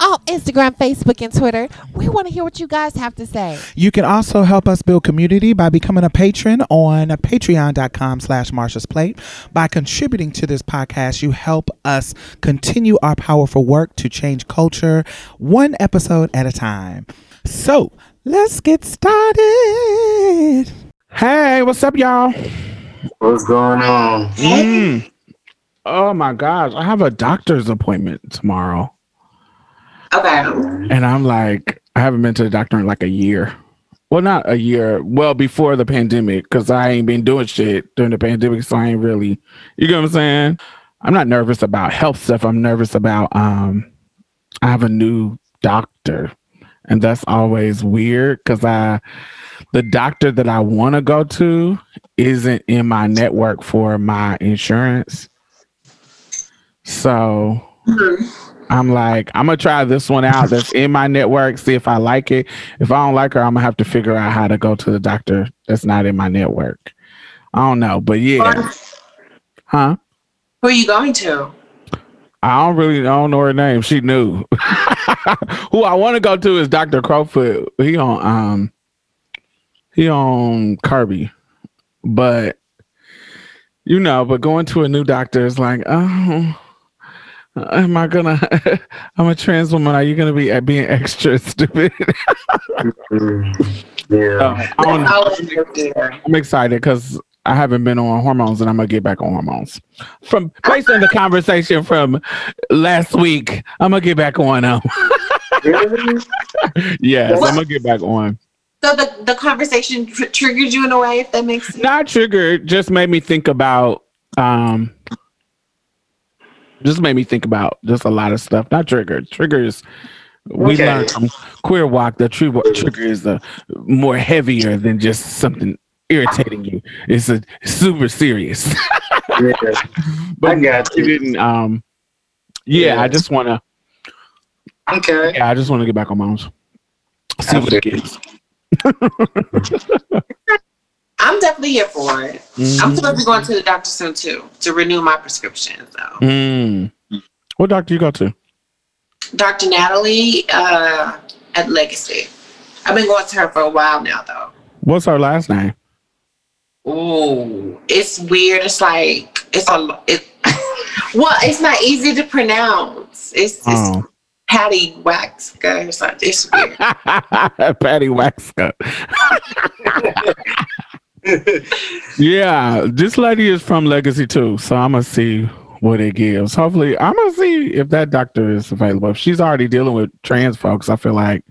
On Instagram, Facebook, and Twitter, we want to hear what you guys have to say. You can also help us build community by becoming a patron on patreon.com slash Marsha's Plate. By contributing to this podcast, you help us continue our powerful work to change culture one episode at a time. So let's get started. Hey, what's up, y'all? What's going on? Mm. Oh my gosh, I have a doctor's appointment tomorrow. Okay. And I'm like, I haven't been to the doctor in like a year. Well, not a year. Well, before the pandemic, because I ain't been doing shit during the pandemic, so I ain't really. You get what I'm saying? I'm not nervous about health stuff. I'm nervous about um, I have a new doctor, and that's always weird because I, the doctor that I want to go to, isn't in my network for my insurance. So I'm like, I'm gonna try this one out that's in my network, see if I like it. If I don't like her, I'm gonna have to figure out how to go to the doctor that's not in my network. I don't know, but yeah. Huh? Who are you going to? I don't really I don't know her name. She knew. Who I want to go to is Dr. Crowfoot. He on um he on Kirby. But you know, but going to a new doctor is like, oh Am I gonna? I'm a trans woman. Are you gonna be uh, being extra stupid? Yeah. Uh, I don't know. I was there. I'm excited because I haven't been on hormones, and I'm gonna get back on hormones. From based on the conversation from last week, I'm gonna get back on them. Really? yes, What? I'm gonna get back on. So the, the conversation tr- triggered you in a way, if that makes sense. Not triggered, just made me think about um, just made me think about just a lot of stuff. Not triggered. Triggers. We Okay. learned from Queer Walk that true trigger is a more heavier than just something irritating you. It's a super serious. Yeah. but I got you. didn't. Um, yeah, Yeah. I just want to. Okay. Yeah, I just want to get back on moms. See what it is. I'm definitely here for it. I'm Mhm. supposed to be going to the doctor soon too to renew my prescription. So, Mm. What doctor you go to? Dr. Natalie uh, at Legacy. I've been going to her for a while now, though. What's her last name? Ooh, it's weird. It's like it's a it. well, it's not easy to pronounce. It's, it's Oh. Patty Waxka or something. It's weird. Patty Waxka. yeah, this lady is from Legacy too, so I'm gonna see what it gives. Hopefully, I'm gonna see if that doctor is available. If she's already dealing with trans folks, I feel like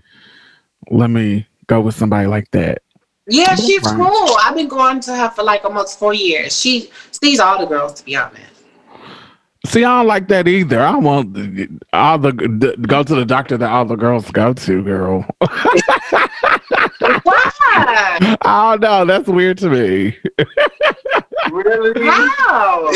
let me go with somebody like that. Yeah, she's Right. cool. I've been going to her for like almost four years. She sees all the girls, to be honest. See, I don't like that either. I want all the, the go to the doctor that all the girls go to, girl. Why? I don't know. That's weird to me. really? How?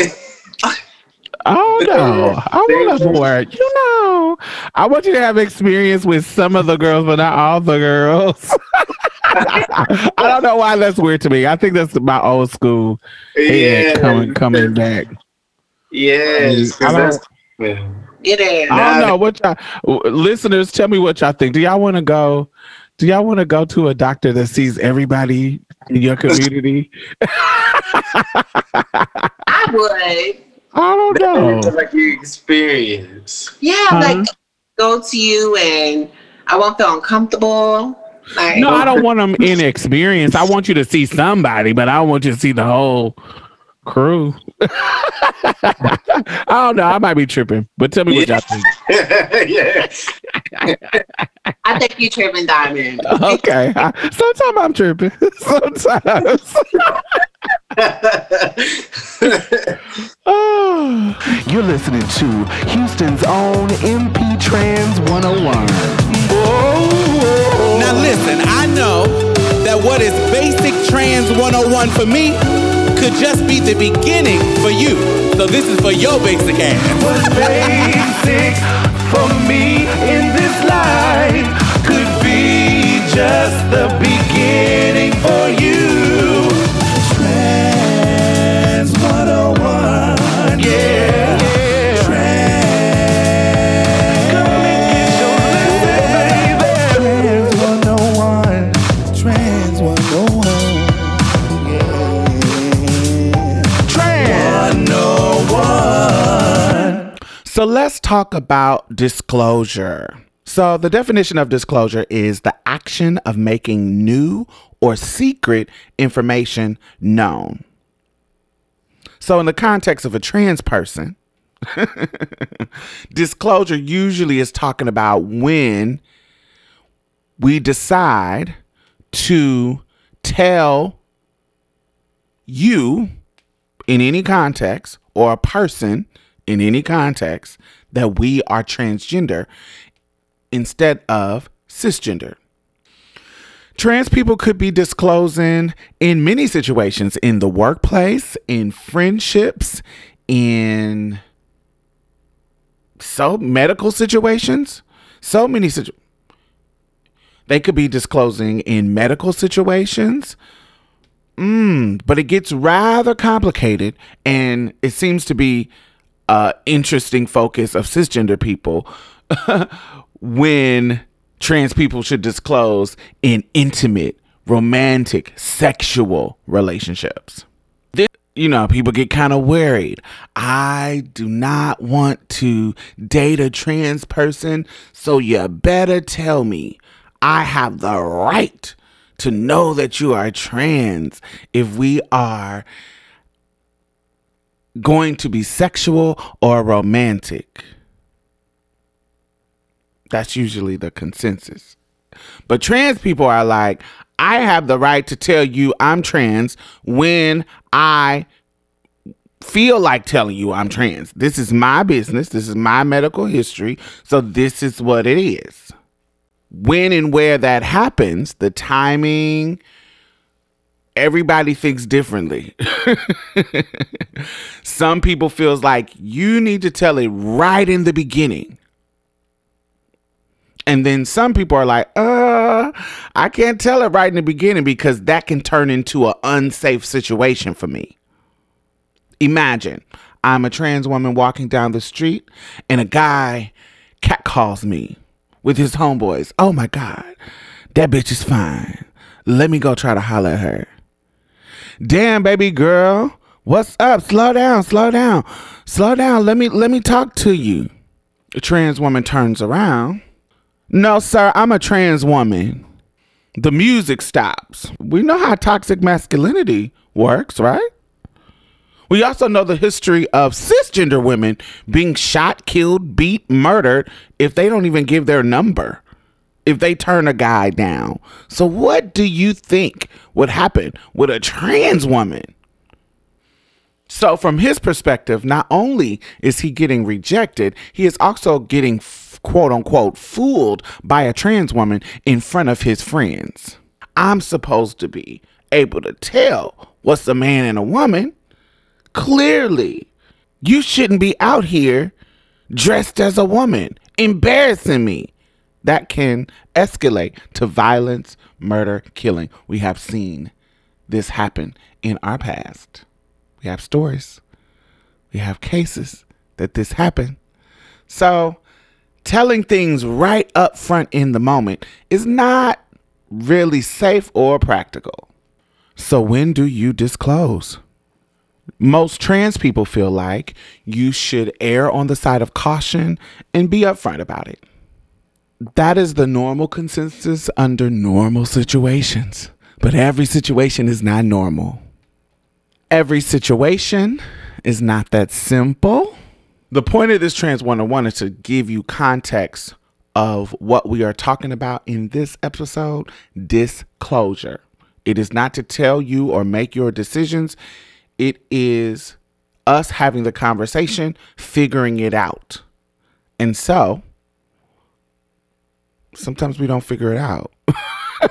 I don't know. I want to board. You know, I want you to have experience with some of the girls, but not all the girls. I don't know why that's weird to me. I think that's my old school head coming coming back. Yes, I 'cause don't- Yeah. It is. I don't know what y'all listeners tell me what y'all think. Do y'all want to go? Do y'all want to go to a doctor that sees everybody in your community? I would. I don't know. That's like your experience. Yeah, Huh? like go to you and I won't feel uncomfortable. Like No, I don't want them inexperienced. I want you to see somebody, but I don't want you to see the whole crew. I don't know. I might be tripping, but tell me what y'all think. yeah. I think you tripping diamond. Okay. Sometimes I'm tripping. Sometimes. Oh. You're listening to Houston's own MP Trans 101. Now listen, I know that what is basic trans 101 for me could just be the beginning for you. So this is for your basic ass. What's basic for me in this life could be just the beginning for you. Trans 101. Yeah. Trans. Come and oh get your lesson, baby. Trans 101. Trans 101. Yeah. Trans 101. So let's talk about disclosure. So, the definition of disclosure is the action of making new or secret information known. So, in the context of a trans person, disclosure usually is talking about when we decide to tell you in any context or a person in any context that we are transgender instead of cisgender. Trans people could be disclosing in many situations in the workplace, in friendships, in so medical situations, so many situations. They could be disclosing in medical situations, Mm, but it gets rather complicated, and it seems to be a interesting focus of cisgender people when trans people should disclose in intimate, romantic, sexual relationships. This, you know, people get kind of worried. I do not want to date a trans person, so you better tell me I have the right to know that you are trans if we are going to be sexual or romantic. That's usually the consensus. But trans people are like, I have the right to tell you I'm trans when I feel like telling you I'm trans. This is my business. This is my medical history. So this is what it is. When and where that happens, the timing, everybody thinks differently. Some people feels like you need to tell it right in the beginning. And then some people are like, uh, I can't tell it right in the beginning because that can turn into an unsafe situation for me. Imagine I'm a trans woman walking down the street and a guy catcalls me with his homeboys. Oh my God, that bitch is fine. Let me go try to holler at her. Damn, baby girl, what's up? Slow down, slow down, slow down. Let me let me talk to you. The trans woman turns around. No, sir, I'm a trans woman. The music stops. We know how toxic masculinity works, right? We also know the history of cisgender women being shot, killed, beat, murdered if they don't even give their number, if they turn a guy down. So, what do you think would happen with a trans woman? So, from his perspective, not only is he getting rejected, he is also getting quote unquote fooled by a trans woman in front of his friends. I'm supposed to be able to tell what's a man and a woman. Clearly, you shouldn't be out here dressed as a woman, embarrassing me. That can escalate to violence, murder, killing. We have seen this happen in our past. We have stories. We have cases that this happened. So, telling things right up front in the moment is not really safe or practical. So, when do you disclose? Most trans people feel like you should err on the side of caution and be upfront about it. That is the normal consensus under normal situations. But every situation is not normal. Every situation is not that simple. The point of this Trans 101 is to give you context of what we are talking about in this episode disclosure. It is not to tell you or make your decisions, it is us having the conversation, figuring it out. And so, sometimes we don't figure it out.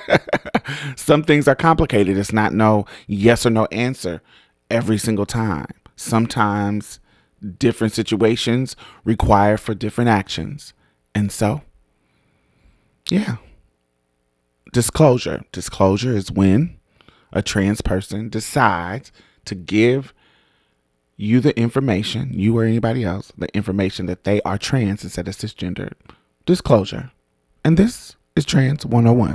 Some things are complicated. It's not no yes or no answer every single time. Sometimes different situations require for different actions. And so, yeah. Disclosure. Disclosure is when a trans person decides to give you the information, you or anybody else, the information that they are trans instead of cisgendered. Disclosure. And this is Trans 101.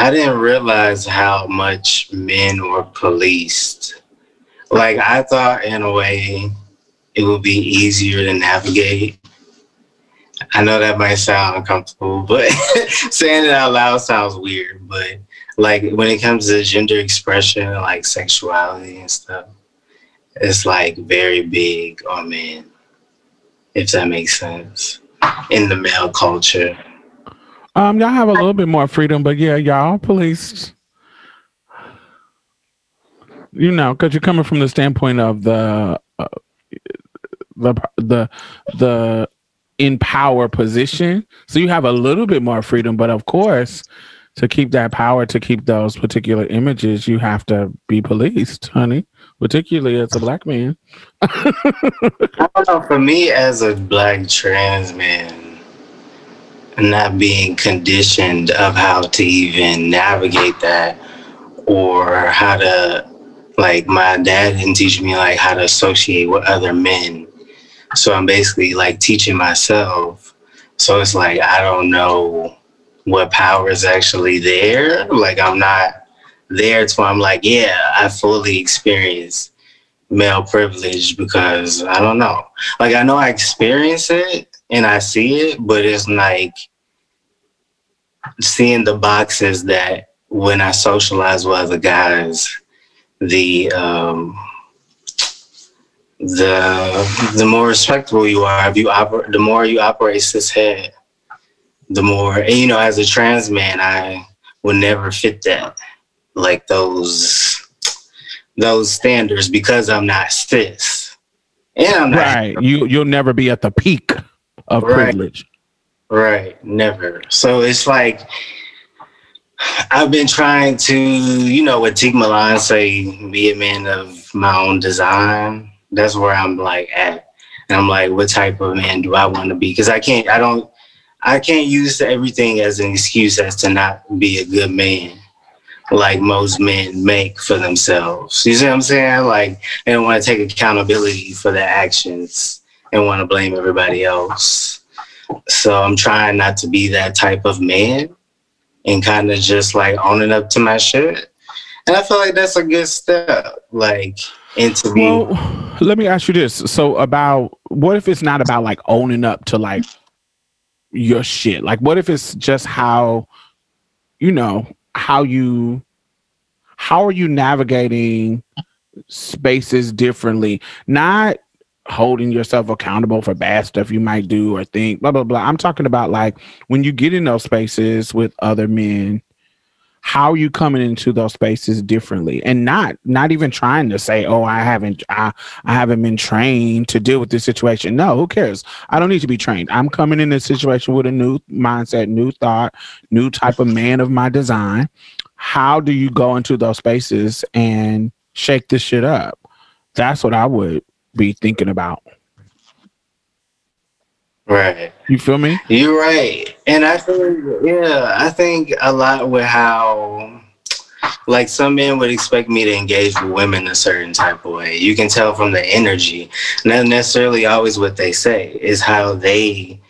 I didn't realize how much men were policed. Like I thought in a way it would be easier to navigate. I know that might sound uncomfortable, but saying it out loud sounds weird. But like when it comes to gender expression, like sexuality and stuff, it's like very big on men, if that makes sense, in the male culture. Um, y'all have a little bit more freedom, but yeah, y'all policed. You know, because you're coming from the standpoint of the uh, the the the in power position, so you have a little bit more freedom. But of course, to keep that power, to keep those particular images, you have to be policed, honey. Particularly as a black man. I don't know. For me, as a black trans man, not being conditioned of how to even navigate that, or how to, like, my dad didn't teach me like how to associate with other men. So I'm basically like teaching myself. So it's like I don't know what power is actually there. Like I'm not there to I'm like, yeah, I fully experience male privilege because I don't know. Like I know I experience it and I see it, but it's like seeing the boxes that when I socialize with other guys, the um the the more respectable you are, if you operate the more you operate cis head, the more and you know, as a trans man, I would never fit that like those those standards because I'm not cis. And I'm not Right. You you'll never be at the peak of Right. privilege. Right, never. So it's like I've been trying to, you know, what Tiq Milan say, be a man of my own design. That's where I'm like at. And I'm like, what type of man do I want to be? Because I can't, I don't, I can't use everything as an excuse as to not be a good man. like most men make for themselves. You see what I'm saying? Like they don't want to take accountability for their actions and want to blame everybody else. So I'm trying not to be that type of man and kind of just like owning up to my shit. And I feel like that's a good step. Like into me. Well, let me ask you this. So about what if it's not about like owning up to like your shit? Like what if it's just how you know, how you how are you navigating spaces differently? Not holding yourself accountable for bad stuff you might do or think, blah blah blah. I'm talking about like when you get in those spaces with other men, how you coming into those spaces differently and not not even trying to say oh i haven't i, I haven't been trained to deal with this situation. No who cares? I don't need to be trained. I'm coming in this situation with a new mindset new thought new type of man of my design. How do you go into those spaces and shake this shit up? That's what i would be thinking about Right. you feel me You're right. And I think, yeah, I think a lot with how, like, some men would expect me to engage with women a certain type of way. You can tell from the energy, not necessarily always what they say, is how they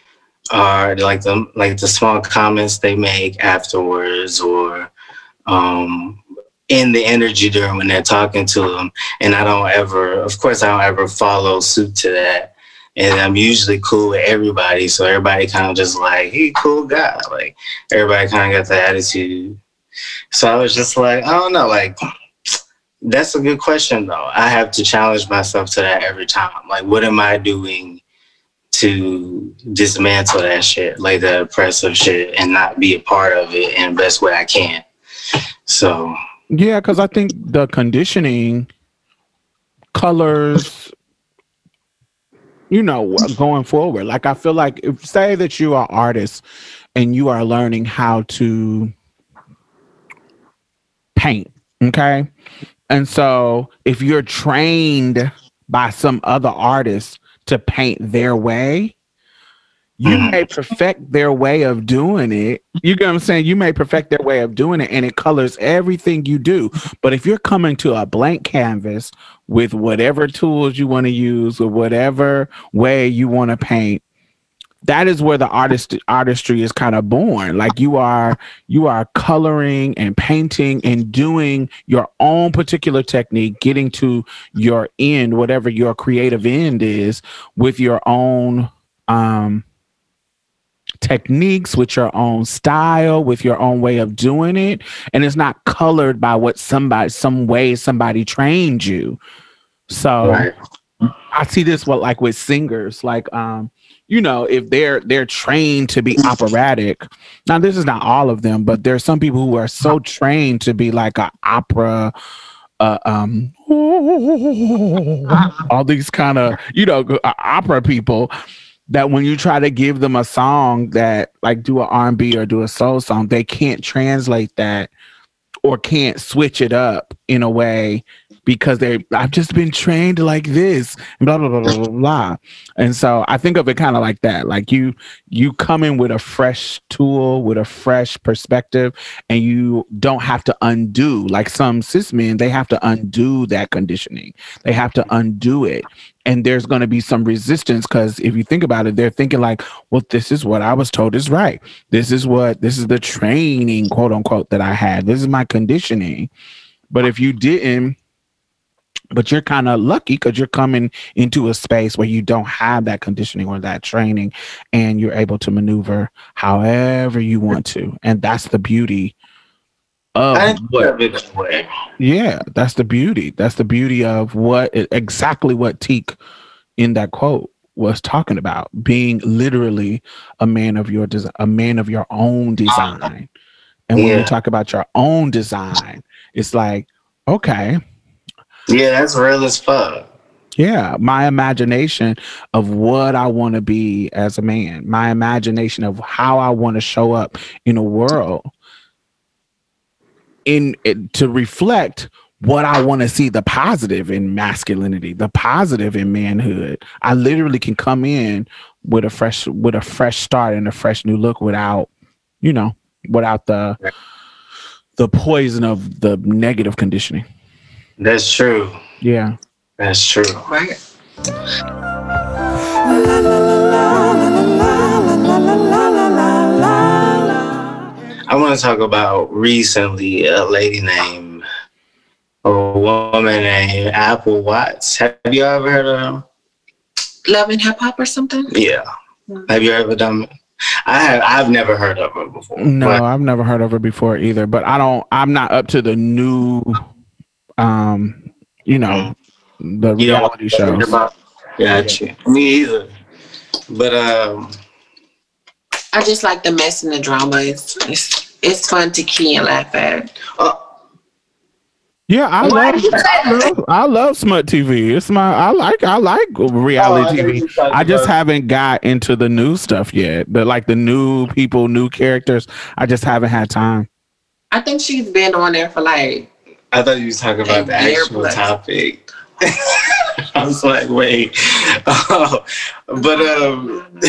are, like the like the small comments they make afterwards, or um, in the energy during when they're talking to them. And I don't ever, of course, I don't ever follow suit to that and I'm usually cool with everybody. So everybody kind of just like, he cool guy. Like everybody kind of got the attitude. So I was just like, I don't know, like that's a good question though. I have to challenge myself to that every time. Like, what am I doing to dismantle that shit, like the oppressive shit, and not be a part of it in the best way I can? So Yeah, because I think the conditioning colors, you know, going forward. Like I feel like if say that you are artist and you are learning how to paint, okay? And so if you're trained by some other artist to paint their way, you may perfect their way of doing it. You get what I'm saying? You may perfect their way of doing it and it colors everything you do. But if you're coming to a blank canvas with whatever tools you want to use or whatever way you want to paint, that is where the artist artistry is kind of born. Like you are you are coloring and painting and doing your own particular technique, getting to your end, whatever your creative end is, with your own um techniques with your own style with your own way of doing it. And it's not colored by what somebody some way somebody trained you. So Right. i see this what like with singers. Like um you know if they're they're trained to be operatic now this is not all of them but there's some people who are so trained to be like a opera uh, um all these kind of you know uh, opera people that when you try to give them a song that like do an R&B or do a soul song they can't translate that or can't switch it up in a way because they I've just been trained like this and blah blah blah blah blah blah. And so I think of it kind of like that. Like you you come in with a fresh tool, with a fresh perspective, and you don't have to undo like some cis men, they have to undo that conditioning. They have to undo it. And there's going to be some resistance because if you think about it, they're thinking like, well, this is what I was told is right. This is what this is the training, quote unquote, that I had. This is my conditioning. But if you didn't, but you're kind of lucky because you're coming into a space where you don't have that conditioning or that training and you're able to maneuver however you want to and that's the beauty of what think of it that way. yeah that's the beauty that's the beauty of what exactly what Tiq in that quote was talking about being literally a man of your design a man of your own design and when Yeah. you talk about your own design it's like okay Yeah, that's real as fuck. Yeah, my imagination of what I want to be as a man, my imagination of how I want to show up in a world in it, to reflect what I want to see the positive in masculinity, the positive in manhood. I literally can come in with a fresh with a fresh start and a fresh new look without, you know, without the the poison of the negative conditioning. That's true. Yeah. That's true. Right. I want to talk about recently a lady named, a woman named Apple Watts. Have you ever heard of them? Love and hip hop or something? Yeah. Mm. Have you ever done? I have. I've never heard of her before. No, but I've never heard of her before either. But I don't. I'm not up to the new, um, you know, the you know reality shows. About? Gotcha. Me either. But um, I just like the mess and the drama. It's it's, it's fun to key and laugh at. Yeah, I love, did you say I love. I love smut TV. It's my. I like. I like reality Oh, I TV. I just about- haven't got into the new stuff yet. The like the new people, new characters. I just haven't had time. I think she's been on there for like I thought you was talking about the actual topic. I was like, wait. Oh, but um,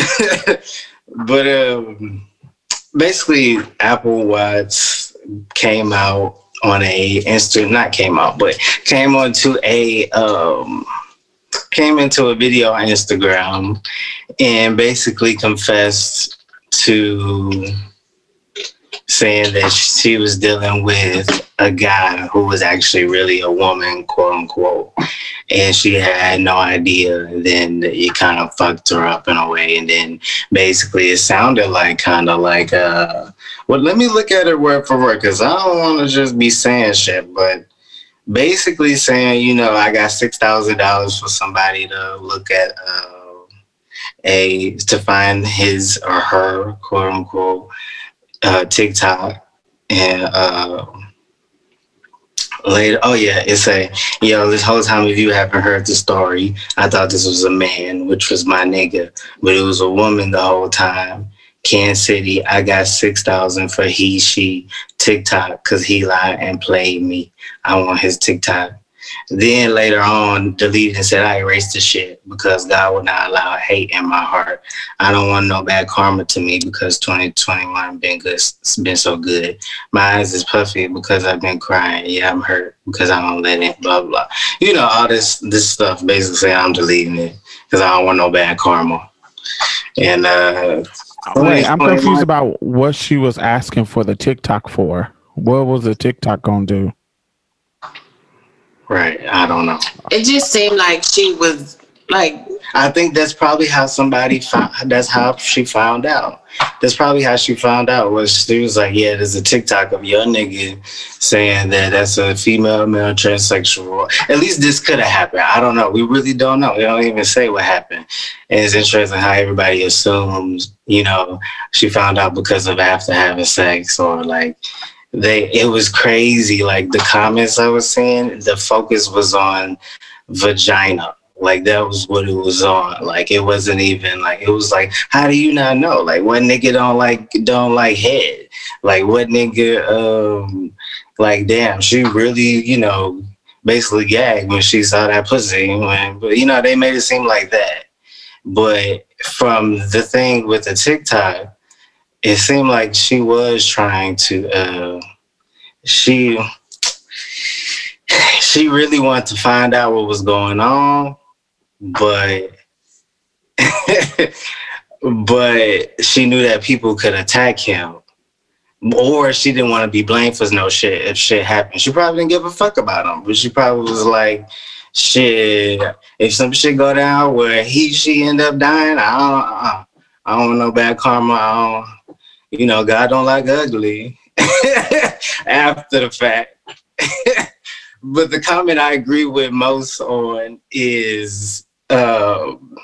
but um, basically, Apple Watts came out on a Insta, not came out, but came onto a um, came into a video on Instagram and basically confessed to saying that she was dealing with a guy who was actually really a woman, quote unquote, and she had no idea. And then it kind of fucked her up in a way. And then basically, it sounded like kind of like, uh, well, let me look at it word for word because I don't want to just be saying shit, but basically saying, you know, I got six thousand dollars for somebody to look at. Uh, a to find his or her quote unquote uh, TikTok and uh, later. Oh yeah, it's a yo. This whole time, if you haven't heard the story, I thought this was a man, which was my nigga, but it was a woman the whole time. Kansas City, I got six thousand for he she TikTok because he lied and played me. I want his TikTok. Then later on, deleted and said I erased the shit because God would not allow hate in my heart. I don't want no bad karma to me because 2021 been good, it's been so good. My eyes is puffy because I've been crying. Yeah, I'm hurt because I don't let it. Blah blah. You know all this this stuff. Basically, I'm deleting it because I don't want no bad karma. And uh, Wait, I'm confused about what she was asking for the TikTok for. What was the TikTok gonna do? Right, I don't know. it just seemed like she was like I think that's probably how somebody found. That's how she found out. That's probably how she found out. Was she was like, "Yeah, there's a TikTok of your nigga saying that that's a female, male, transsexual." At least this could have happened. I don't know. We really don't know. They don't even say what happened. And it's interesting how everybody assumes, you know, she found out because of after having sex or like they. It was crazy. Like the comments I was seeing, the focus was on vagina. Like that was what it was on. Like it wasn't even like it was like, how do you not know? Like what nigga don't like don't like head? Like what nigga um like damn, she really, you know, basically gagged when she saw that pussy. When but you know, they made it seem like that. But from the thing with the TikTok, it seemed like she was trying to uh she she really wanted to find out what was going on, but but she knew that people could attack him. Or she didn't want to be blamed for no shit if shit happened. She probably didn't give a fuck about him, but she probably was like, shit, if some shit go down where he she end up dying, I don't uh, I don't want no bad karma. I you know, God don't like ugly. After the fact. but the comment I agree with most on is um,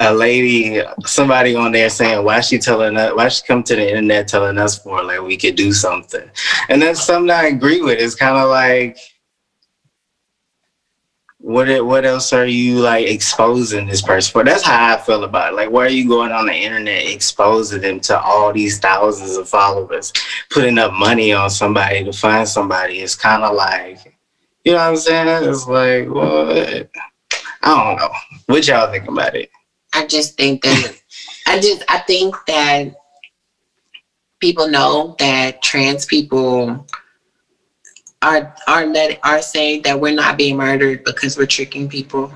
a lady, somebody on there saying, "Why she telling us? Why she come to the internet telling us for like we could do something?" And that's something I agree with. It's kind of like, what it, what else are you like exposing this person for? That's how I feel about it. Like, why are you going on the internet exposing them to all these thousands of followers, putting up money on somebody to find somebody? It's kind of like, you know what I'm saying? It's like, what? I don't know. What y'all think about it? I just think that I just I think that people know that trans people are are let are saying that we're not being murdered because we're tricking people,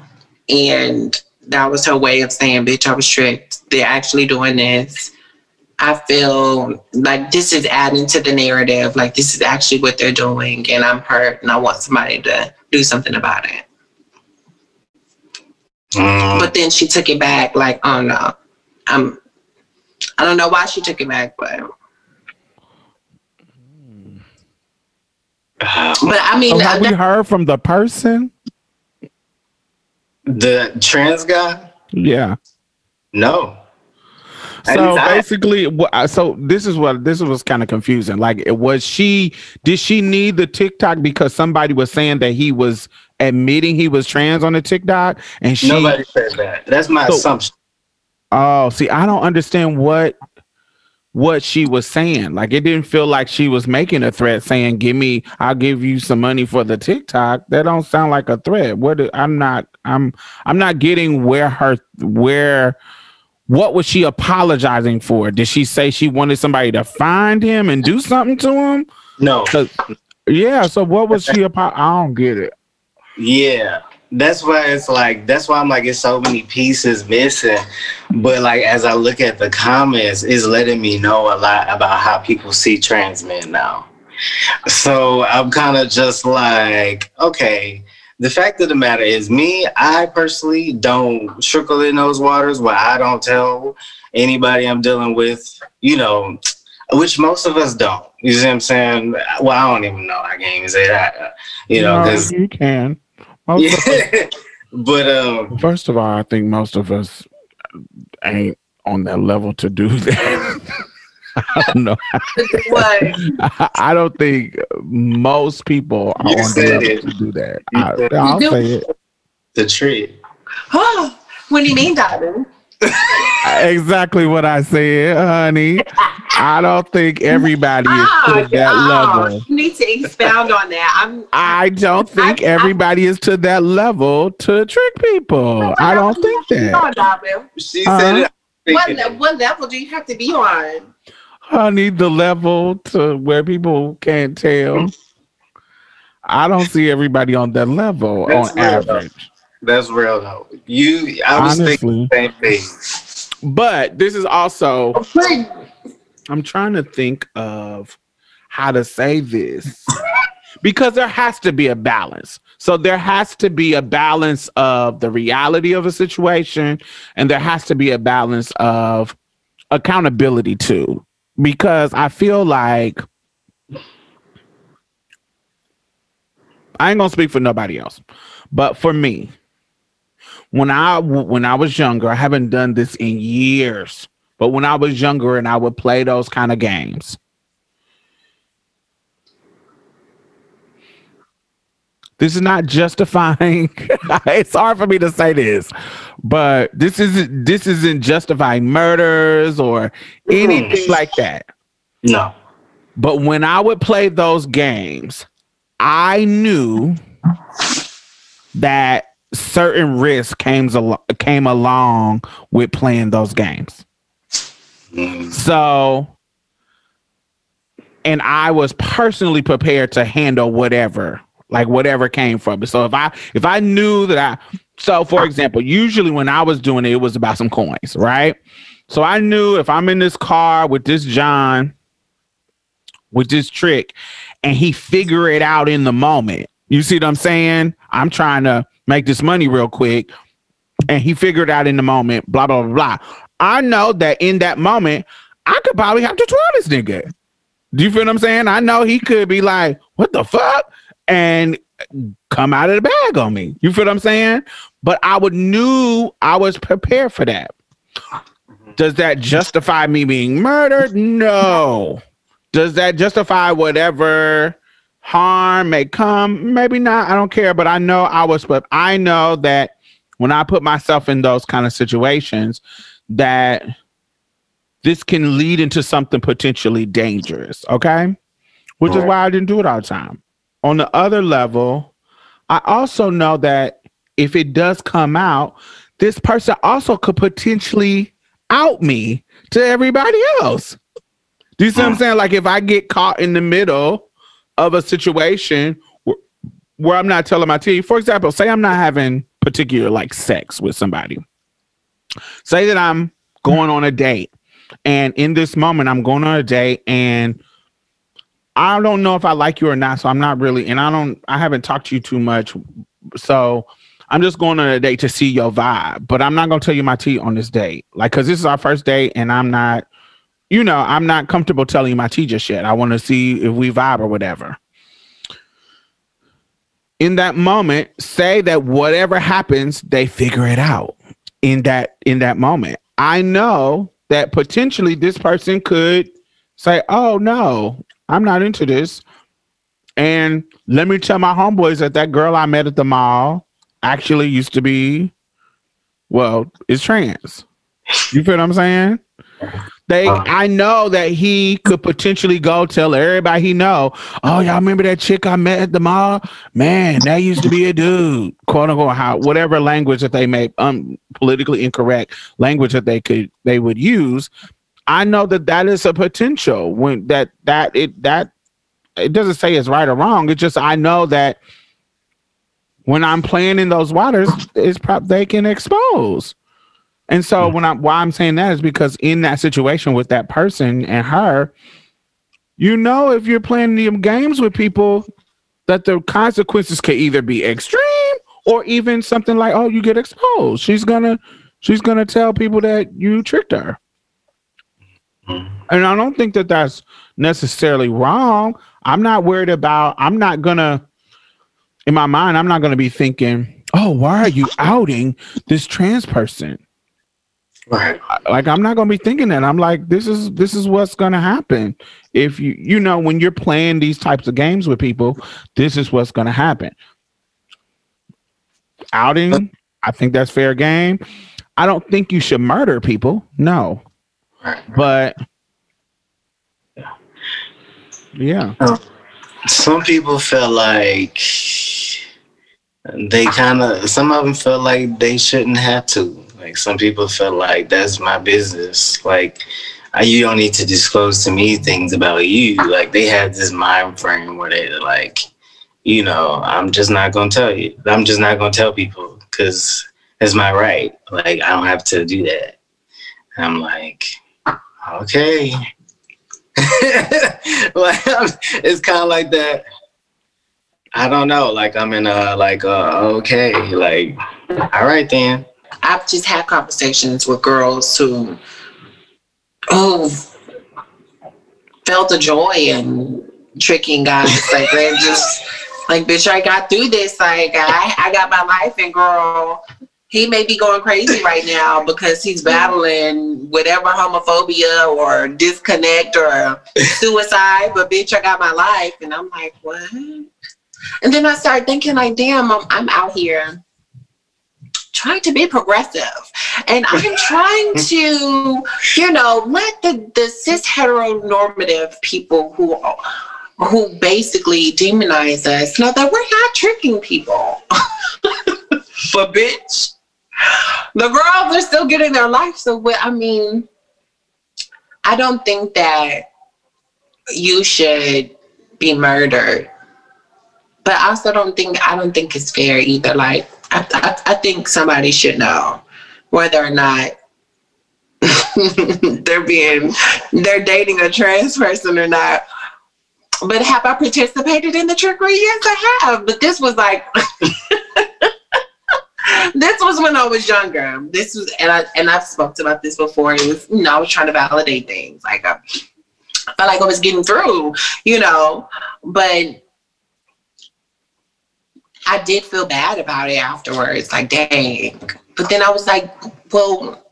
and that was her way of saying, "Bitch, I was tricked. They're actually doing this." I feel like this is adding to the narrative. Like this is actually what they're doing, and I'm hurt, and I want somebody to do something about it. Mm, But then she took it back. Like, oh no, I'm. I don't know why she took it back, but but I mean, have uh, we heard from the person? the trans guy? Yeah. No. So basically, so this is what this was kind of confusing. Like, it was she? Did she need the TikTok because somebody was saying that he was admitting he was trans on the TikTok, and she? Nobody said that. That's my So- assumption. Oh, see, I don't understand what what she was saying. Like, it didn't feel like she was making a threat, saying, "Give me, I'll give you some money for the TikTok." That don't sound like a threat. What? do- I'm not. I'm. I'm not getting where her where. What was she apologizing for? Did she say she wanted somebody to find him and do something to him? No. yeah. So what was she? Apo- I don't get it. Yeah. That's why it's like that's why I'm like it's so many pieces missing. But like as I look at the comments, it's letting me know a lot about how people see trans men now. So I'm kind of just like, okay, the fact of the matter is me, I personally don't trickle in those waters where I don't tell anybody I'm dealing with, you know, which most of us don't. You see what I'm saying? Well, I don't even know. I can't even say that. You know, No, because you can. Most of us- yeah. but um First of all, I think most of us ain't on that level to do that. I don't know. what? I, I don't think most people are You on the level it. to do that. You I, I'll do. say it. the tree. Oh, what do you mean, darling? Exactly what I said, honey. I don't think everybody is to that oh, level. you need to expound on that. I'm. I don't think I- I- everybody is to that level to trick people. I don't think that. Oh, darling. She Uh-huh. said it. What, le- what level do you have to be on? honey, the level to where people can't tell. I don't see everybody on that level That's on average. though. Average. That's real though. You I was thinking Honestly. the same thing. But this is also I'm trying to think of how to say this because there has to be a balance. So there has to be a balance of the reality of a situation and there has to be a balance of accountability too. Because I feel like I ain't gonna speak for nobody else, but for me, when I when I was younger, I haven't done this in years. But when I was younger and I would play those kind of games, this is not justifying. it's hard for me to say this, but this isn't this isn't justifying murders or anything like that. No. But when I would play those games, I knew that certain risks came al- came along with playing those games. Mm. So, and I was personally prepared to handle whatever, like whatever came from it. So if I if I knew that I, so for example, usually when I was doing it, it was about some coins, right? So I knew if I'm in this car with this John, with this trick, and he figure it out in the moment. You see what I'm saying? I'm trying to make this money real quick, and he figured out in the moment. Blah blah blah blah. I know that in that moment, I could probably have to try this nigga. Do you feel what I'm saying? I know he could be like, "What the fuck," and come out of the bag on me. You feel what I'm saying? But I would knew I was prepared for that. Does that justify me being murdered? No. Does that justify whatever harm may come? Maybe not. I don't care. But I know I was, but I know that when I put myself in those kind of situations, that this can lead into something potentially dangerous. Okay. Which is why I didn't do it all the time. On the other level, I also know that if it does come out, this person also could potentially out me to everybody else. Do you see what I'm mm. saying? Like if I get caught in the middle of a situation where, where I'm not telling my tea, for example, say I'm not having particular like sex with somebody. Say that I'm going on a date, and in this moment I'm going on a date and I don't know if I like you or not, so I'm not really, and I don't, I haven't talked to you too much, so I'm just going on a date to see your vibe. But I'm not gonna tell you my tea on this date, like, cause this is our first date, and I'm not, you know, I'm not comfortable telling my tea just yet. I want to see if we vibe or whatever. In that moment, say that whatever happens, they figure it out in that in that moment. I know that potentially this person could say, "Oh no, I'm not into this." And let me tell my homeboys that that girl I met at the mall actually used to be, well, is trans. You feel what I'm saying? They, I know that he could potentially go tell everybody he know. Oh, y'all remember that chick I met at the mall? Man, that used to be a dude. Quote unquote, how whatever language that they may um politically incorrect language that they could they would use. I know that that is a potential when that that it that it doesn't say it's right or wrong. It's just I know that when I'm playing in those waters, it's prop they can expose. And so mm. when I'm why I'm saying that is because in that situation with that person and her, you know if you're playing the games with people that the consequences could either be extreme or even something like, oh, you get exposed. She's gonna she's gonna tell people that you tricked her. Mm-hmm. And I don't think that that's necessarily wrong. I'm not worried about, I'm not gonna, in my mind, I'm not gonna be thinking, oh, why are you outing this trans person? Right. Like I'm not gonna be thinking that. I'm like, this is this is what's gonna happen. If you you know when you're playing these types of games with people, this is what's gonna happen. Outing, I think that's fair game. I don't think you should murder people. No. But yeah. Some people feel like they kind of, some of them feel like they shouldn't have to. Like some people feel like that's my business. Like I, you don't need to disclose to me things about you. Like they have this mind frame where they like, you know, I'm just not gonna tell you. I'm just not gonna tell people because it's my right. Like I don't have to do that. And I'm like, okay. like it's kind of like that. I don't know. Like I'm in a like okay. Like all right then. I've just had conversations with girls who who felt the joy in tricking guys. Like they're just like, bitch, I got through this. Like I, I got my life and girl, he may be going crazy right now because he's battling whatever homophobia or disconnect or suicide. But bitch, I got my life. And I'm like, what? And then I started thinking like, damn, I'm, I'm out here trying to be progressive. And i'm trying to you know let the the cis heteronormative people who who basically demonize us know that we're not tricking people. But bitch. The girls are still getting their life so what i mean i don't think that you should be murdered. But I also don't think I don't think it's fair either. Like I, I, I think somebody should know whether or not they're being they're dating a trans person or not. But have I participated in the trickery? Yes, I have. But this was like this was when I was younger. This was and I and I've spoke about this before. It was you know I was trying to validate things. Like I felt like I was getting through, you know. But I did feel bad about it afterwards. Like, dang. But then I was like, well,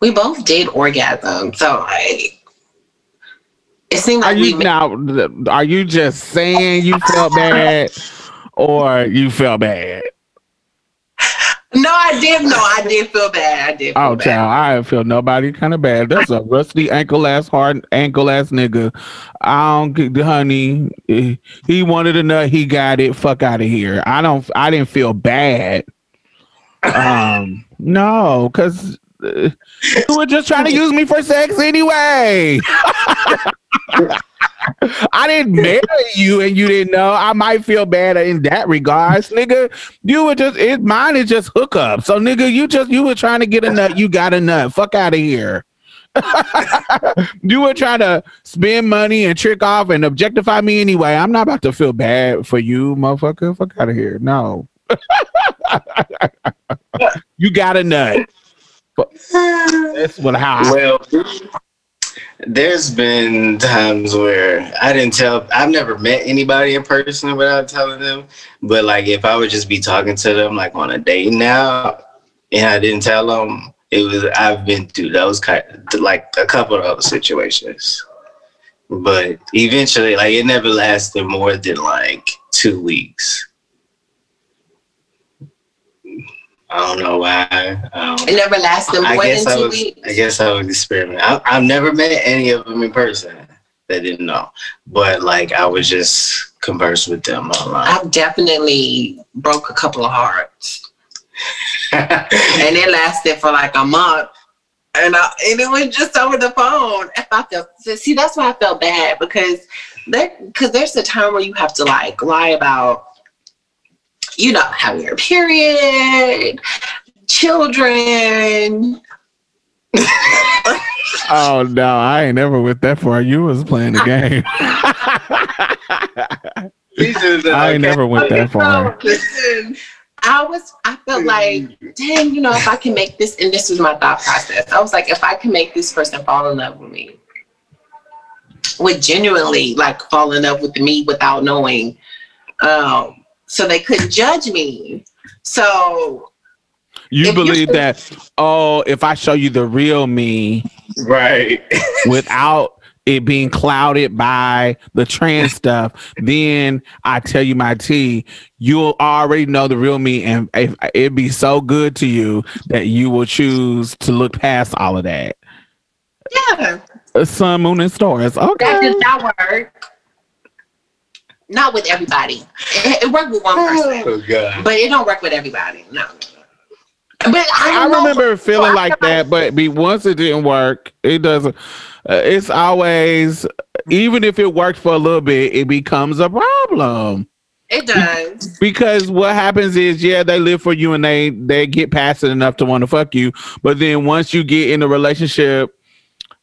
we both did orgasm. So like it seemed like Are you now? Are you just saying you felt bad, or you felt bad? No, I did no, I did feel bad. I did feel Oh, bad. child, I feel nobody kind of bad. That's a rusty ankle ass, hard ankle ass nigga. I don't get the honey. eh, He wanted a nut. He got it. Fuck out of here. I don't. I didn't feel bad. Um, no, because uh, you were just trying to use me for sex anyway. I didn't marry you and you didn't know. I might feel bad in that regards, nigga. You were just it mine is just hookup. So nigga, you just you were trying to get a nut, you got a nut. Fuck out of here. you were trying to spend money and trick off and objectify me anyway. I'm not about to feel bad for you, motherfucker. Fuck out of here. No. you got a nut. That's what how Well, there's been times where I didn't tell. I've never met anybody in person without telling them. But like, if I would just be talking to them like on a date now, and I didn't tell them, it was I've been through those kind like a couple of those situations. But eventually, like it never lasted more than like two weeks. I don't know why. Um, It never lasted I more guess than I two was. weeks. I guess I was experimenting. I, I've never met any of them in person that didn't know, but like I would just converse with them online. I've definitely broke a couple of hearts, and it lasted for like a month. And, I, and it was just over the phone. If I felt see, that's why I felt bad because there because there's a time where you have to like lie about, you know, having your period, children. Oh no, I ain't never with that far. You was playing the game. I ain't never went that far. Listen, I was, I felt like, dang, you know, if I can make this, and this was my thought process. I was like, if I can make this person fall in love with me, would genuinely like fall in love with me without knowing, um, so they couldn't judge me. So You If you- believe that, oh, if I show you the real me right. without it being clouded by the trans stuff, then I tell you my tea, you'll already know the real me, and if, it'd be so good to you that you will choose to look past all of that. yeah, Uh, Sun, moon, and stars. Okay. That Okay. did not work. Not with everybody. It, it worked with one person, Oh god. but it don't work with everybody. No. But I, I don't know. remember feeling I like that, but be once it didn't work, it doesn't. Uh, it's always, even if it worked for a little bit, it becomes a problem It does. because what happens is, yeah, they live for you and they they get past it enough to want to fuck you, but then once you get in a relationship,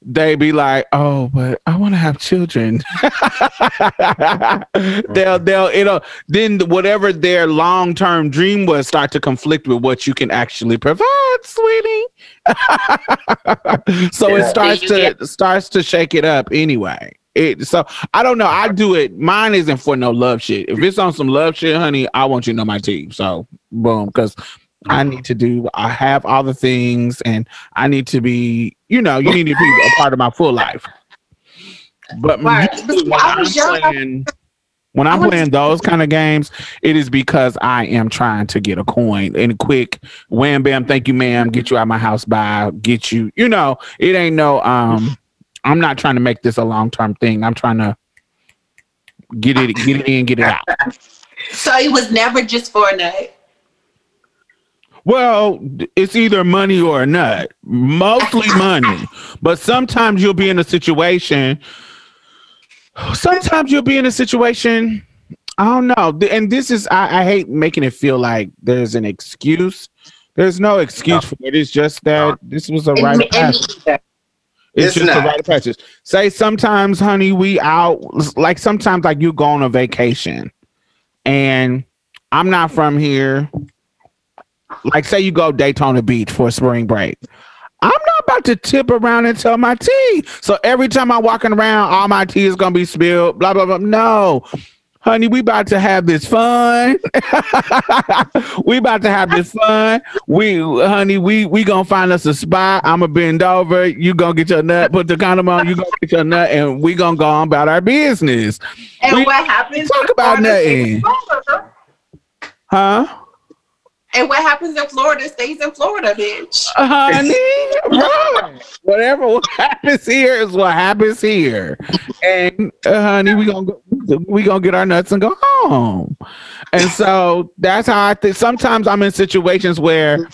they be like, oh, but I want to have children. they'll they'll it'll then whatever their long term dream was start to conflict with what you can actually provide, sweetie. so it starts to starts to shake it up anyway. It so I don't know. I do it. Mine isn't for no love shit. If it's on some love shit, honey, I want you to know my team. So boom, because I need to do. I have all the things, and I need to be. You know, you need to be a part of my full life. But Right. when I'm playing, when I'm playing those kind of games, it is because I am trying to get a coin and quick wham bam, thank you, ma'am, get you out my house by get you, you know, it ain't no um I'm not trying to make this a long term thing. I'm trying to get it get it in, get it out. So it was never just for a nut. Well, it's either money or a nut. Mostly money. But sometimes you'll be in a situation. Sometimes you'll be in a situation. I don't know. And this is, I, I hate making it feel like there's an excuse. There's no excuse for it. It's just that this was a right me- of and me passage. It's, It's just a not. rite of passage. Say sometimes, honey, we out like sometimes like you go on a vacation and I'm not from here. Like say you go Daytona Beach for a spring break. I'm not about to tip around and tell my tea. So every time I'm walking around, all my tea is gonna be spilled. Blah blah blah. No, honey, we about to have this fun. we about to have this fun. We, honey, we we gonna find us a spot. I'ma bend over. You gonna get your nut. Put the condom on. You gonna get your nut, and we gonna go on about our business. And We- what happens? talk about nothing. Huh? And what happens in Florida stays in Florida, bitch. honey. Whatever what happens here is what happens here. And uh, honey, we gonna go, we gonna get our nuts and go home. And so that's how I think. Sometimes I'm in situations where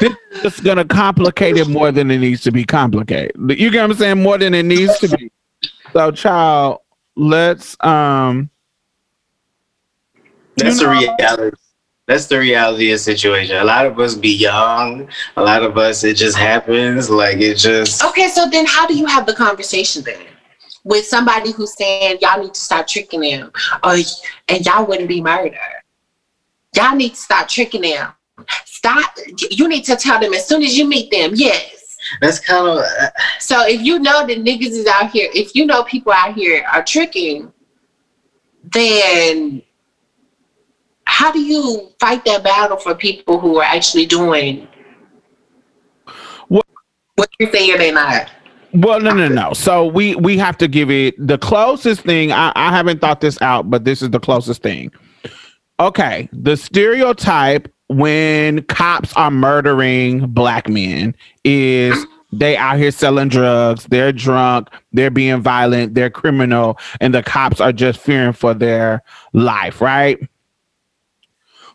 this is just gonna complicate it more than it needs to be complicated. You get what I'm saying? More than it needs to be. So, child, let's um. That's You the know- reality. That's the reality of the situation. A lot of us be young. A lot of us, it just happens. Like it just. Okay, so then how do you have the conversation then? With somebody who's saying y'all need to stop tricking them, or and y'all wouldn't be murdered. Y'all need to stop tricking them. Stop. You need to tell them as soon as you meet them. Yes. That's kind of. Uh, so if you know that niggas is out here, if you know people out here are tricking, then how do you fight that battle for people who are actually doing What- what you're saying they're not? Well, no, no, no. So we we have to give it the closest thing. I, I haven't thought this out, but this is the closest thing. Okay, the stereotype when cops are murdering black men is they out here selling drugs, they're drunk, they're being violent, they're criminal, and the cops are just fearing for their life, right?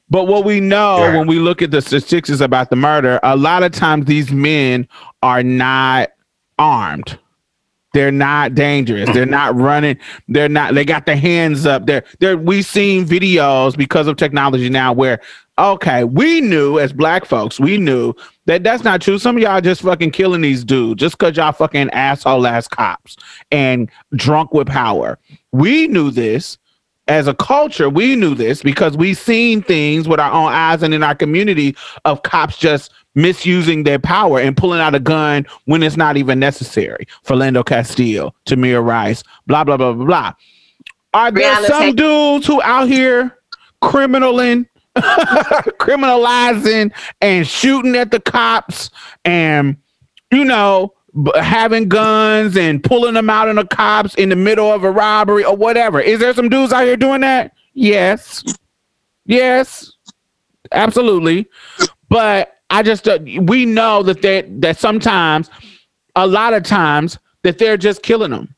But what we know Right. when we look at the statistics about the murder, a lot of times these men are not armed. They're not dangerous. They're not running. They're not. They got their hands up. They're. They're. We've seen videos because of technology now where okay, we knew as black folks, we knew that that's not true. Some of y'all just fucking killing these dudes just because y'all fucking asshole ass cops and drunk with power. We knew this as a culture. We knew this because we seen things with our own eyes and in our community of cops just misusing their power and pulling out a gun when it's not even necessary. For Philando Castile, Tamir Rice, blah blah blah blah blah. Are there Breonna some dudes who out here criminaling, criminalizing, and shooting at the cops, and you know having guns and pulling them out on the cops in the middle of a robbery or whatever? Is there some dudes out here doing that? Yes, yes, absolutely. But I just uh, we know that they that sometimes, a lot of times, that they're just killing them.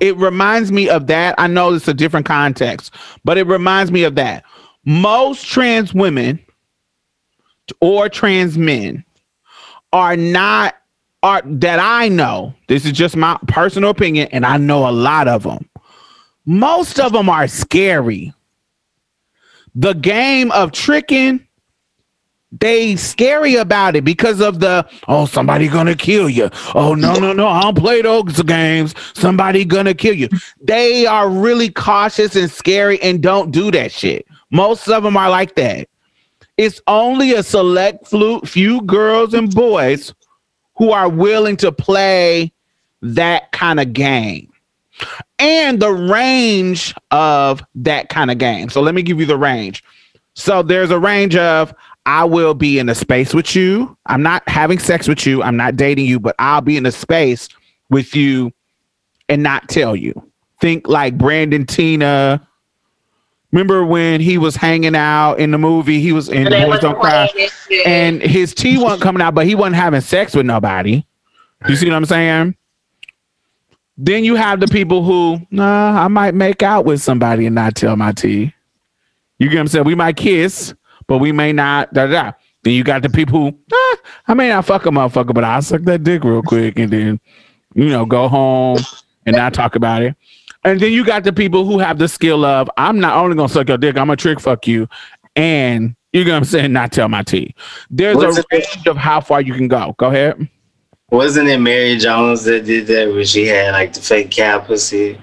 It reminds me of that. I know it's a different context, but it reminds me of that. Most trans women or trans men are not that I know. This is just my personal opinion, and I know a lot of them. Most of them are scary. The game of tricking they scary about it because of the oh somebody gonna kill you oh no no no i don't play those games somebody gonna kill you they are really cautious and scary and don't do that shit most of them are like that it's only a select few girls and boys who are willing to play that kind of game and the range of that kind of game so let me give you the range so there's a range of I will be in a space with you. I'm not having sex with you. I'm not dating you, but I'll be in a space with you and not tell you. Think like Brandon Teena. Remember when he was hanging out in the movie? He was in And Boys Don't Cry, playing this shit. and his tea wasn't coming out, but he wasn't having sex with nobody. You see what I'm saying? Then you have the people who, nah, I might make out with somebody and not tell my tea. You get what I'm saying? We might kiss, but we may not. Da, da, da. Then you got the people who, ah, I may not fuck a motherfucker, but I'll suck that dick real quick and then, you know, go home and not talk about it. And then you got the people who have the skill of, I'm not only gonna suck your dick, I'm gonna trick fuck you, and you know what I'm saying, not tell my tea. There's What's a it- range of how far you can go. Go ahead. Wasn't it Mary Jones that did that where she had like the fake cow pussy?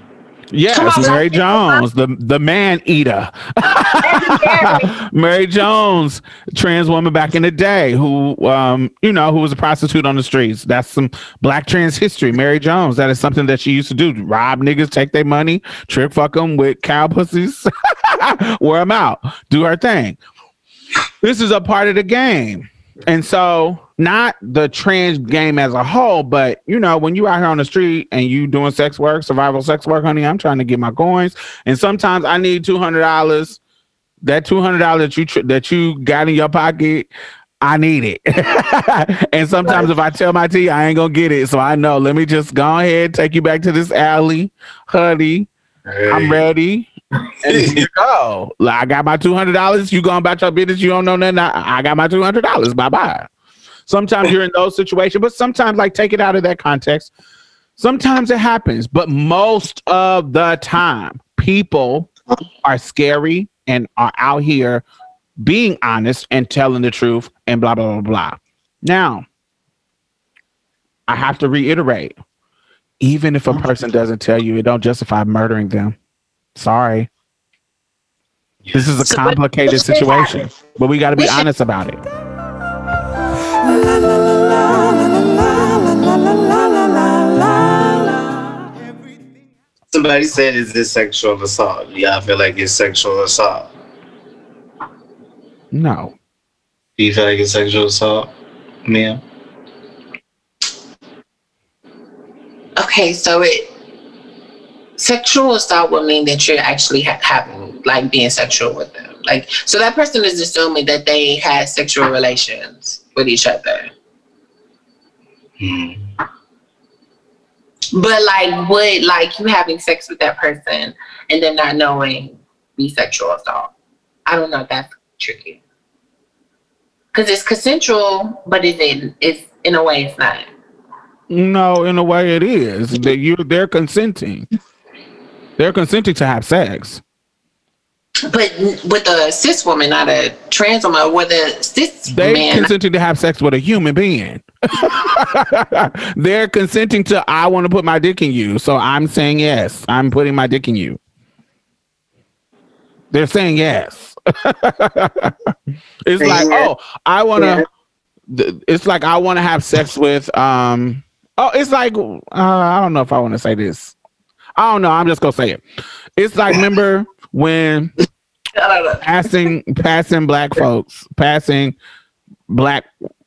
Yes, on, Mary Jones, the the man eater. Mary Jones, trans woman back in the day who um, you know, who was a prostitute on the streets. That's some black trans history. Mary Jones, that is something that she used to do. Rob niggas, take their money, trick fuck them with cow pussies, wear them out, do her thing. This is a part of the game. And so not the trans game as a whole, but you know, when you out here on the street and you doing sex work, survival sex work, honey, I'm trying to get my coins. And sometimes I need two hundred dollars. That two hundred dollars that you tr- that you got in your pocket, I need it. and sometimes if I tell my T, I ain't gonna get it. So I know. Let me just go ahead, take you back to this alley, honey. I'm ready. And you go. Like, I got my two hundred dollars. You going about your business? You don't know nothing. I, I got my two hundred dollars. Bye bye. Sometimes you're in those situations, but sometimes, like, take it out of that context. Sometimes it happens, but most of the time, people are scary and are out here being honest and telling the truth and blah blah blah blah. Now, I have to reiterate: even if a person doesn't tell you, it don't justify murdering them. Sorry. This is a So, but- complicated but situation, but we got to be should- honest about it. Somebody said, "Is this sexual assault?" Yeah, I feel like it's sexual assault. No, Do you feel like it's sexual assault, Mia? Okay, so it sexual assault would mean that you're actually ha- having like being sexual with them. Like, so that person is assuming that they had sexual relations with each other. Hmm. But like, would like you having sex with that person and then not knowing be sexual assault? I don't know. That's tricky. Cause it's consensual, but is it? It's in a way, it's not. no, in a way, it is that you they're consenting. They're consenting to have sex. But with a cis woman, not a trans woman, with a cis They man, consenting to have sex with a human being. They're consenting to I want to put my dick in you, so I'm saying yes. I'm putting my dick in you. They're saying yes. it's like, oh, I want to. It's like I want to have sex with. Um. Oh, it's like uh, I don't know if I want to say this. I don't know. I'm just gonna say it. It's like remember when I don't know. passing passing black folks, passing black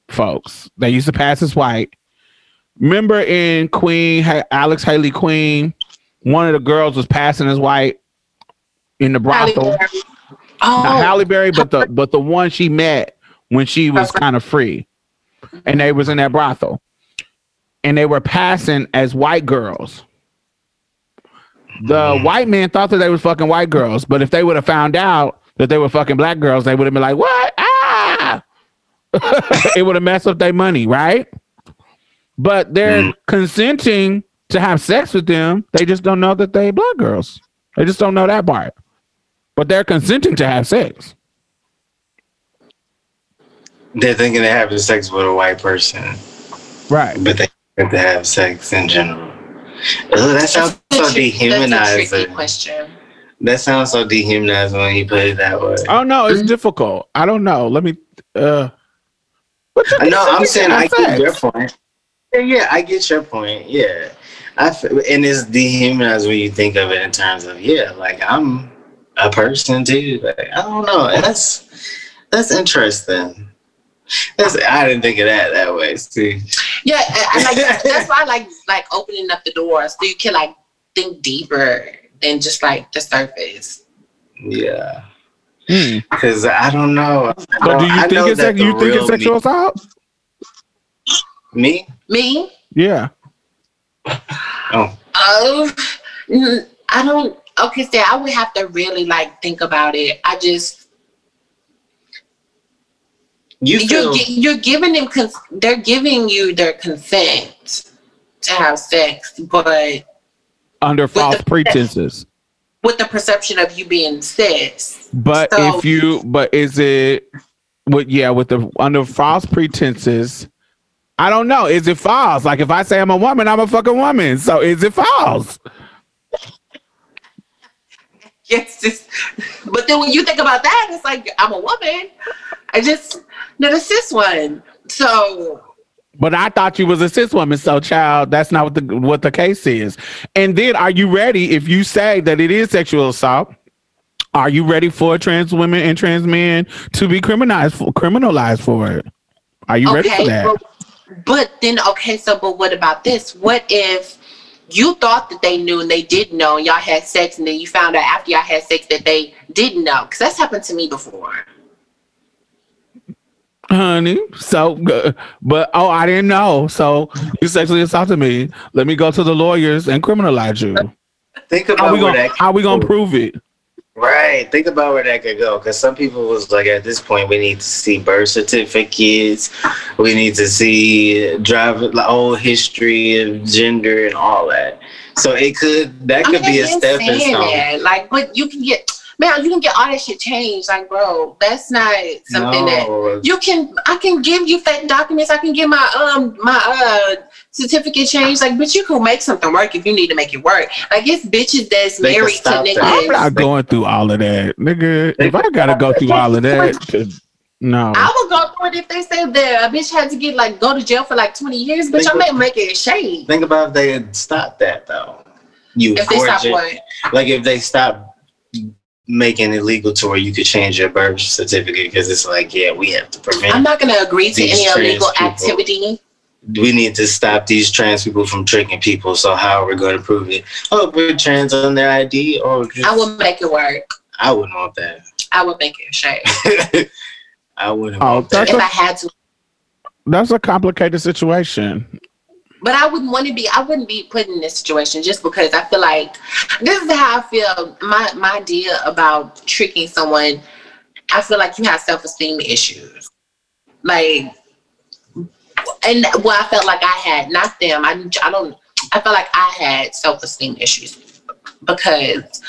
folks. They used to pass as white. Remember in Queen Alex Haley Queen, one of the girls was passing as white in the brothel. Halle Oh, Not Halle Berry, but the but the one she met when she was kind of free, and they was in that brothel, and they were passing as white girls. The white man thought that they were fucking white girls, but if they would have found out that they were fucking black girls, they would have been like, "What? Ah!" it would have messed up their money, right? But they're consenting to have sex with them. They just don't know that they black girls. They just don't know that part but they're consenting to have sex. They're thinking they're having sex with a white person, Right. but they have to have sex in general. Ugh, that sounds so That's a dehumanizing. question. That sounds so dehumanizing when you put it that way. Oh no, it's difficult. I don't know. Let me. uh what you No, I'm saying I have get your point. Yeah, yeah, I get your point. Yeah, I f- and it's dehumanized when you think of it in terms of yeah, like I'm a person too. Like, I don't know. That's that's interesting. That's I didn't think of that that way. See, Yeah, I, I like that's why I like like opening up the doors so you can like think deeper than just like the surface. yeah, Hmm. because I don't know. I So know- do you I think it's that sex, the you think it's sexual assault? Me? Me? Yeah. Oh, Oh, I don't. Okay, so I would have to really like think about it. I just you you're you're giving them cons- they're giving you their consent to have sex, but Under false the- pretenses. with the perception of you being cis. But So- if you, but is it? With yeah, with the under false pretenses. I don't know. Is it false? Like if I say I'm a woman, I'm a fucking woman. So is it false? Yes, just, but then when you think about that, it's like I'm a woman. I just not a cis one. So But I thought you was a cis woman, so child, that's not what the what the case is. And then, are you ready? If you say that it is sexual assault, are you ready for trans women and trans men to be criminalized for, criminalized for it? Are you ready for that? But, but then okay, so but what about this? What if you thought that they knew and they didn't know, and y'all had sex, and then you found out after y'all had sex that they didn't know? Because that's happened to me before. honey. So, but oh, I didn't know. So you sexually assaulted me. Let me go to the lawyers and criminalize you. think about How about we gonna that how we gonna prove it? Right. Think about where that could go. Because some people was like, at this point, we need to see birth certificates. We need to see driver like, whole history of gender and all that. So it could that could I be a stepping stone. that. Like, but you can get man, you can get all that shit changed. Like, bro, that's not something that you can. I can give you fake documents. I can get my um my uh certificate change. Like, but you can make something work if you need to make it work. Like, it's bitches that's They married to niggas. that. I'm not going through all of that, nigga. If I gotta go through all of that, no. I would go through it if they said that a bitch had to get like go to jail for like twenty years. Bitch, I may make it a shade. Think about if they had stopped that though. You If they stop gorgeous- what? like if they stop making it legal to where you could change your birth certificate because it's like, yeah, we have to prevent I'm not gonna agree to any illegal people. activity. We need to stop these trans people from tricking people. So how are we going to prove it? Oh, we're trans on their ID, or just, I would make it work. I wouldn't want that. I would make it a shade I wouldn't Oh, want that. that's if a- I had to. That's a complicated situation. But I wouldn't want to be. I wouldn't be put in this situation just because I feel like this is how I feel. My my idea about tricking someone. I feel like you have self esteem issues. Like, and what I felt like I had, not them. I I don't. I felt like I had self esteem issues because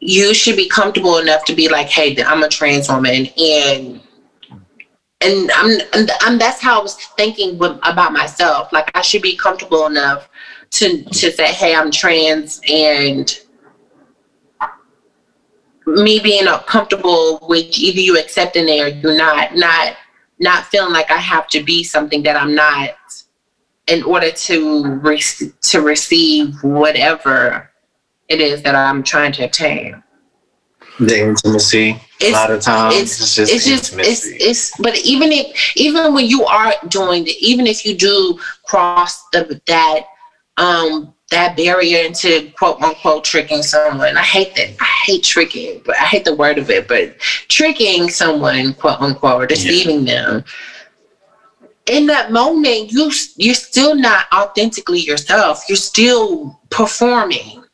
you should be comfortable enough to be like, hey, I'm a trans woman and and I'm, I'm that's how I was thinking with, about myself. Like I should be comfortable enough to to say, "Hey, I'm trans," and me being comfortable with either you accepting it or you're not, not not feeling like I have to be something that I'm not in order to re- to receive whatever it is that I'm trying to obtain The intimacy. a lot of times it's, it's, just it's just it's intimacy. it's but even if even when you are doing the, even if you do cross the that um that barrier into quote unquote tricking someone. I hate that. I hate tricking. But i hate the word of it but tricking someone quote unquote or deceiving them in that moment you you're still not authentically yourself. You're still performing.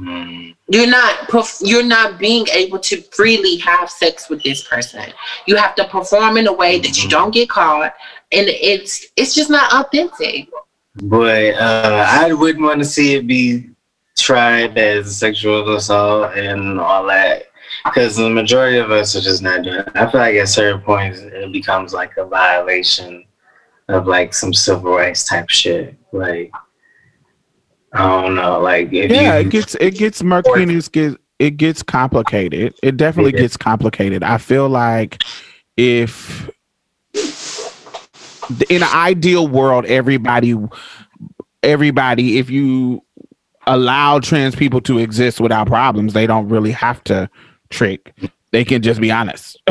Mm. you're not you're not being able to freely have sex with this person. You have to perform in a way that you don't get caught and it's it's just not authentic But uh, I wouldn't want to see it be tried as sexual assault and all that. Because the majority of us are just not doing it. I feel like at certain points it becomes like a violation of like some civil rights type shit. Like I don't know. Like if yeah, it gets it gets murky and it gets it gets complicated. It definitely Yeah. gets complicated. I feel like if in an ideal world, everybody everybody, if you allow trans people to exist without problems, they don't really have to trick. They can just be honest.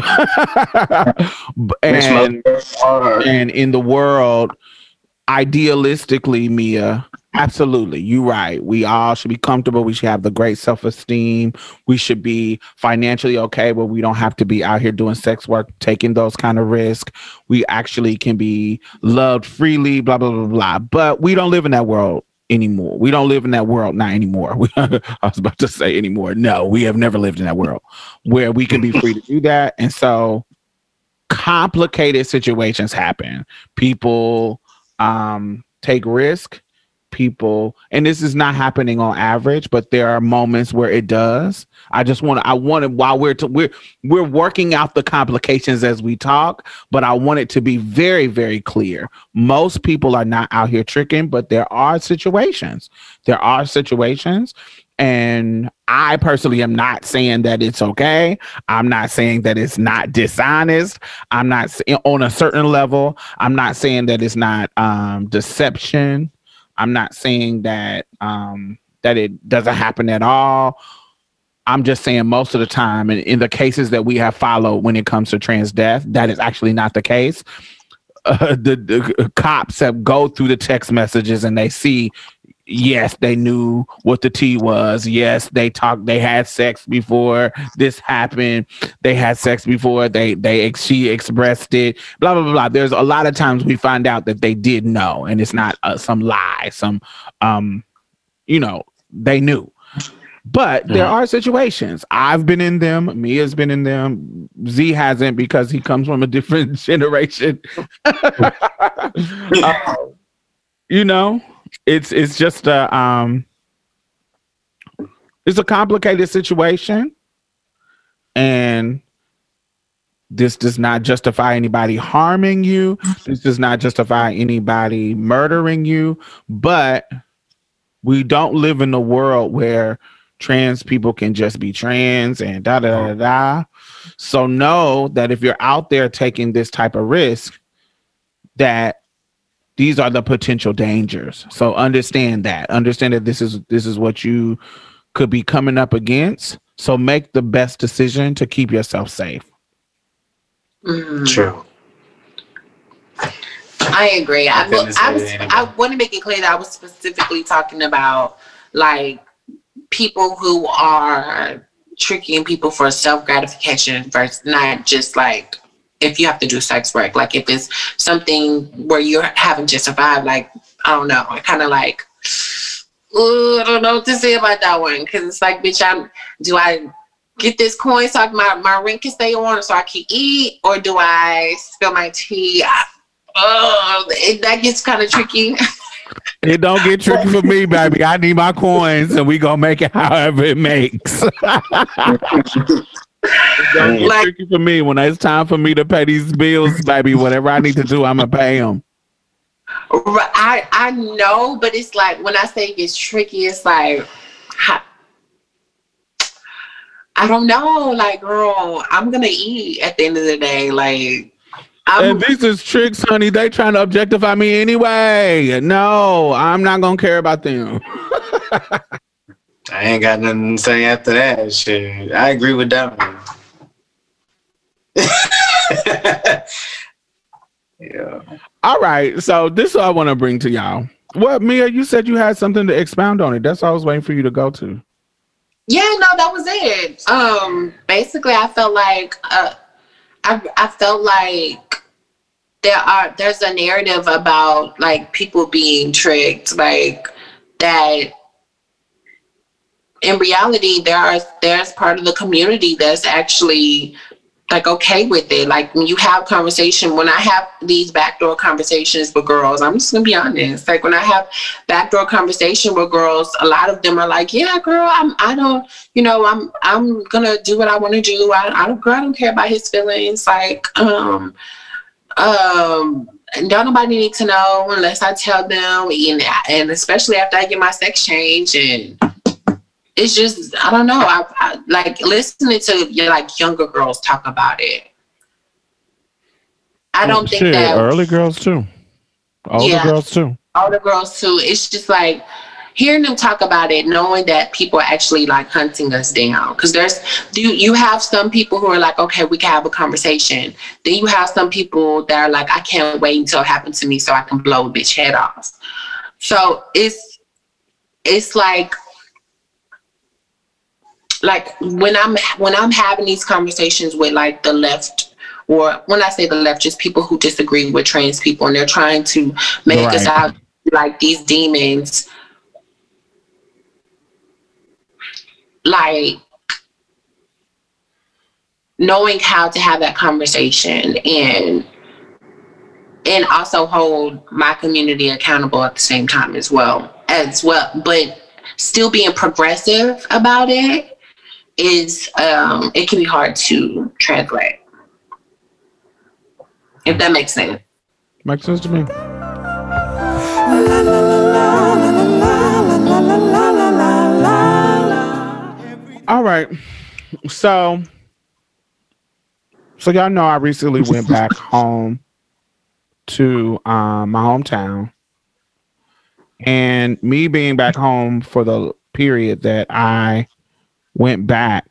And and in the world, idealistically, Mia, absolutely, you're right. We all should be comfortable. We should have the great self esteem. We should be financially okay, but we don't have to be out here doing sex work, taking those kind of risks. We actually can be loved freely, blah, blah, blah, blah. But we don't live in that world anymore. We don't live in that world, not anymore. I was about to say anymore. No, we have never lived in that world where we can be free to do that. And so complicated situations happen. People um, take risk. People, and this is not happening on average, but there are moments where it does. I just want to. I want to while we're to, we're we're working out the complications as we talk, but I want it to be very very clear. Most people are not out here tricking, but there are situations. There are situations, and I personally am not saying that it's okay. I'm not saying that it's not dishonest. I'm not on a certain level. I'm not saying that it's not um, deception. I'm not saying that um, that it doesn't happen at all. I'm just saying most of the time, and in the cases that we have followed when it comes to trans death, that is actually not the case. Uh, the, the cops have go through the text messages and they see yes they knew what the tea was yes they talked they had sex before this happened they had sex before they they ex- she expressed it blah blah blah blah there's a lot of times we find out that they did know and it's not uh, some lie some um you know they knew But there are situations. I've been in them. Mia's been in them. Z hasn't because he comes from a different generation. Uh, you know, it's it's just a um it's a complicated situation. And this does not justify anybody harming you. This does not justify anybody murdering you. But we don't live in a world where trans people can just be trans and da da da da. So know that if you're out there taking this type of risk, that these are the potential dangers. So understand that. Understand that this is this is what you could be coming up against. So make the best decision to keep yourself safe. Mhm. True. I agree. I, couldn't I was. anything. I want to make it clear that I was specifically talking about like people who are tricking people for self gratification versus not just like if you have to do sex work. Like if it's something where you're having to survive. Like I don't know. I kind of like. I don't know what to say about that one because it's like, bitch, I'm. Do I get this coin so I, my my rent can stay on so I can eat, or do I spill my tea? I, oh, it, that gets kind of tricky. It don't get tricky for me, baby. I need my coins and we gonna make it however it makes. don't get Like- tricky for me when it's time for me to pay these bills, baby. Whatever I need to do, I'm gonna pay them. I I know, but it's like when I say it gets tricky, it's like I don't know. Like, girl, I'm gonna eat at the end of the day. Like, I'm And these is tricks, honey. They trying to objectify me anyway. No, I'm not gonna care about them. I ain't got nothing to say after that. Shit, I agree with that one. yeah. All right, so this is what I want to bring to y'all. Well, Mia? You said you had something to expound on it. That's what I was waiting for you to go to. yeah, no, that was it. Um, basically, I felt like uh, I I felt like there are there's a narrative about like people being tricked, like that. In reality, there are there's part of the community that's actually like okay with it. Like when you have conversation, when I have these backdoor conversations with girls, I'm just gonna be honest. Like when I have backdoor conversation with girls, a lot of them are like, "Yeah, girl, I'm. I don't. You know, I'm. I'm gonna do what I want to do. I, I don't. Girl, I don't care about his feelings. Like, um, um." Don't nobody need to know unless I tell them, and, and especially after I get my sex change, and it's just I don't know. I, I like listening to yeah, like younger girls talk about it. I oh, don't think Shit, that early girls too. Older Yeah. girls too. older girls too. It's just like hearing them talk about it, knowing that people are actually like hunting us down. Because there's do you have some people who are like, okay, we can have a conversation. Then you have some people that are like, I can't wait until it happens to me so I can blow a bitch head off. So it's it's like like when I'm when I'm having these conversations with like the left or when I say the left, just people who disagree with trans people and they're trying to make us Right. out like these demons. Like knowing how to have that conversation and and also hold my community accountable at the same time as well as well but still being progressive about it is um it can be hard to translate if that makes sense Makes sense to me. All right. So so y'all know I recently went back home to um my hometown. And me being back home for the period that I went back,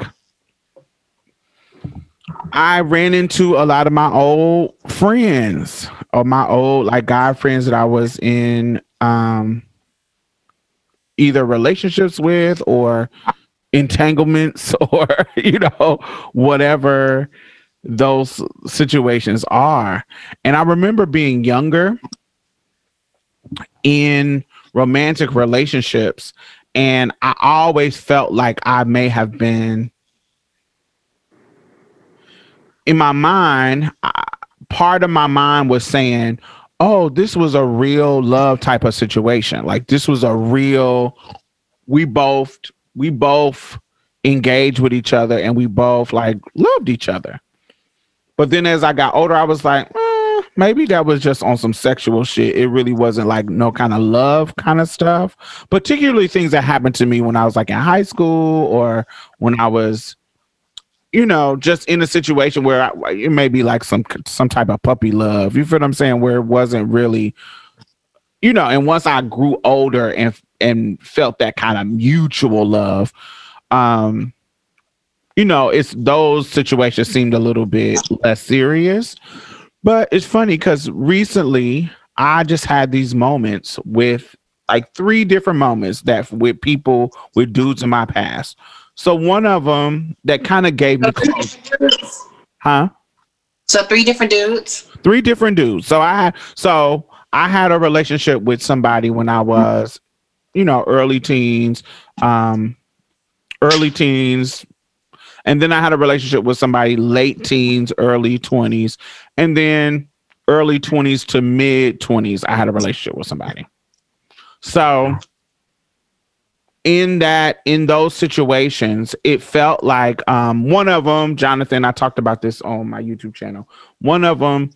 I ran into a lot of my old friends or my old like guy friends that I was in um either relationships with or entanglements or you know whatever those situations are. And i remember being younger in romantic relationships and I always felt like I may have been in my mind. I, part of my mind was saying, "Oh, this was a real love type of situation. Like this was a real. We both we both engaged with each other, and we both like loved each other." But then as I got older, I was like, eh, maybe that was just on some sexual shit. It really wasn't like no kind of love kind of stuff. Particularly things that happened to me when I was like in high school or when I was, you know, just in a situation where I, it may be like some some type of puppy love. You feel what I'm saying? Where it wasn't really, you know. And once I grew older and and felt that kind of mutual love, um, you know, it's those situations seemed a little bit less serious. But it's funny because recently I just had these moments with like three different moments that with people with dudes in my past. So one of them that kind of gave me, huh? So three different dudes. Three different dudes. So I had so I had a relationship with somebody when I was, you know, early teens, um, early teens, and then I had a relationship with somebody late teens, early 20s. And then early 20s to mid 20s, I had a relationship with somebody. So in that in those situations it felt like um one of them jonathan i talked about this on my youtube channel. One of them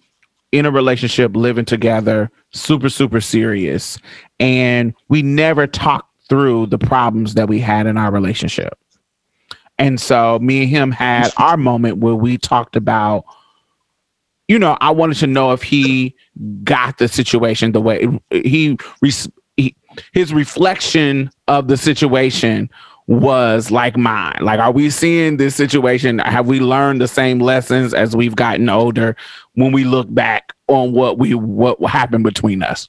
in a relationship living together super super serious. And we never talked through the problems that we had in our relationship. And so me and him had our moment where we talked about, you know, I wanted to know if he got the situation the way he, he his reflection of the situation was like mine. Like, are we seeing this situation? Have we learned the same lessons as we've gotten older when we look back on what we what happened between us?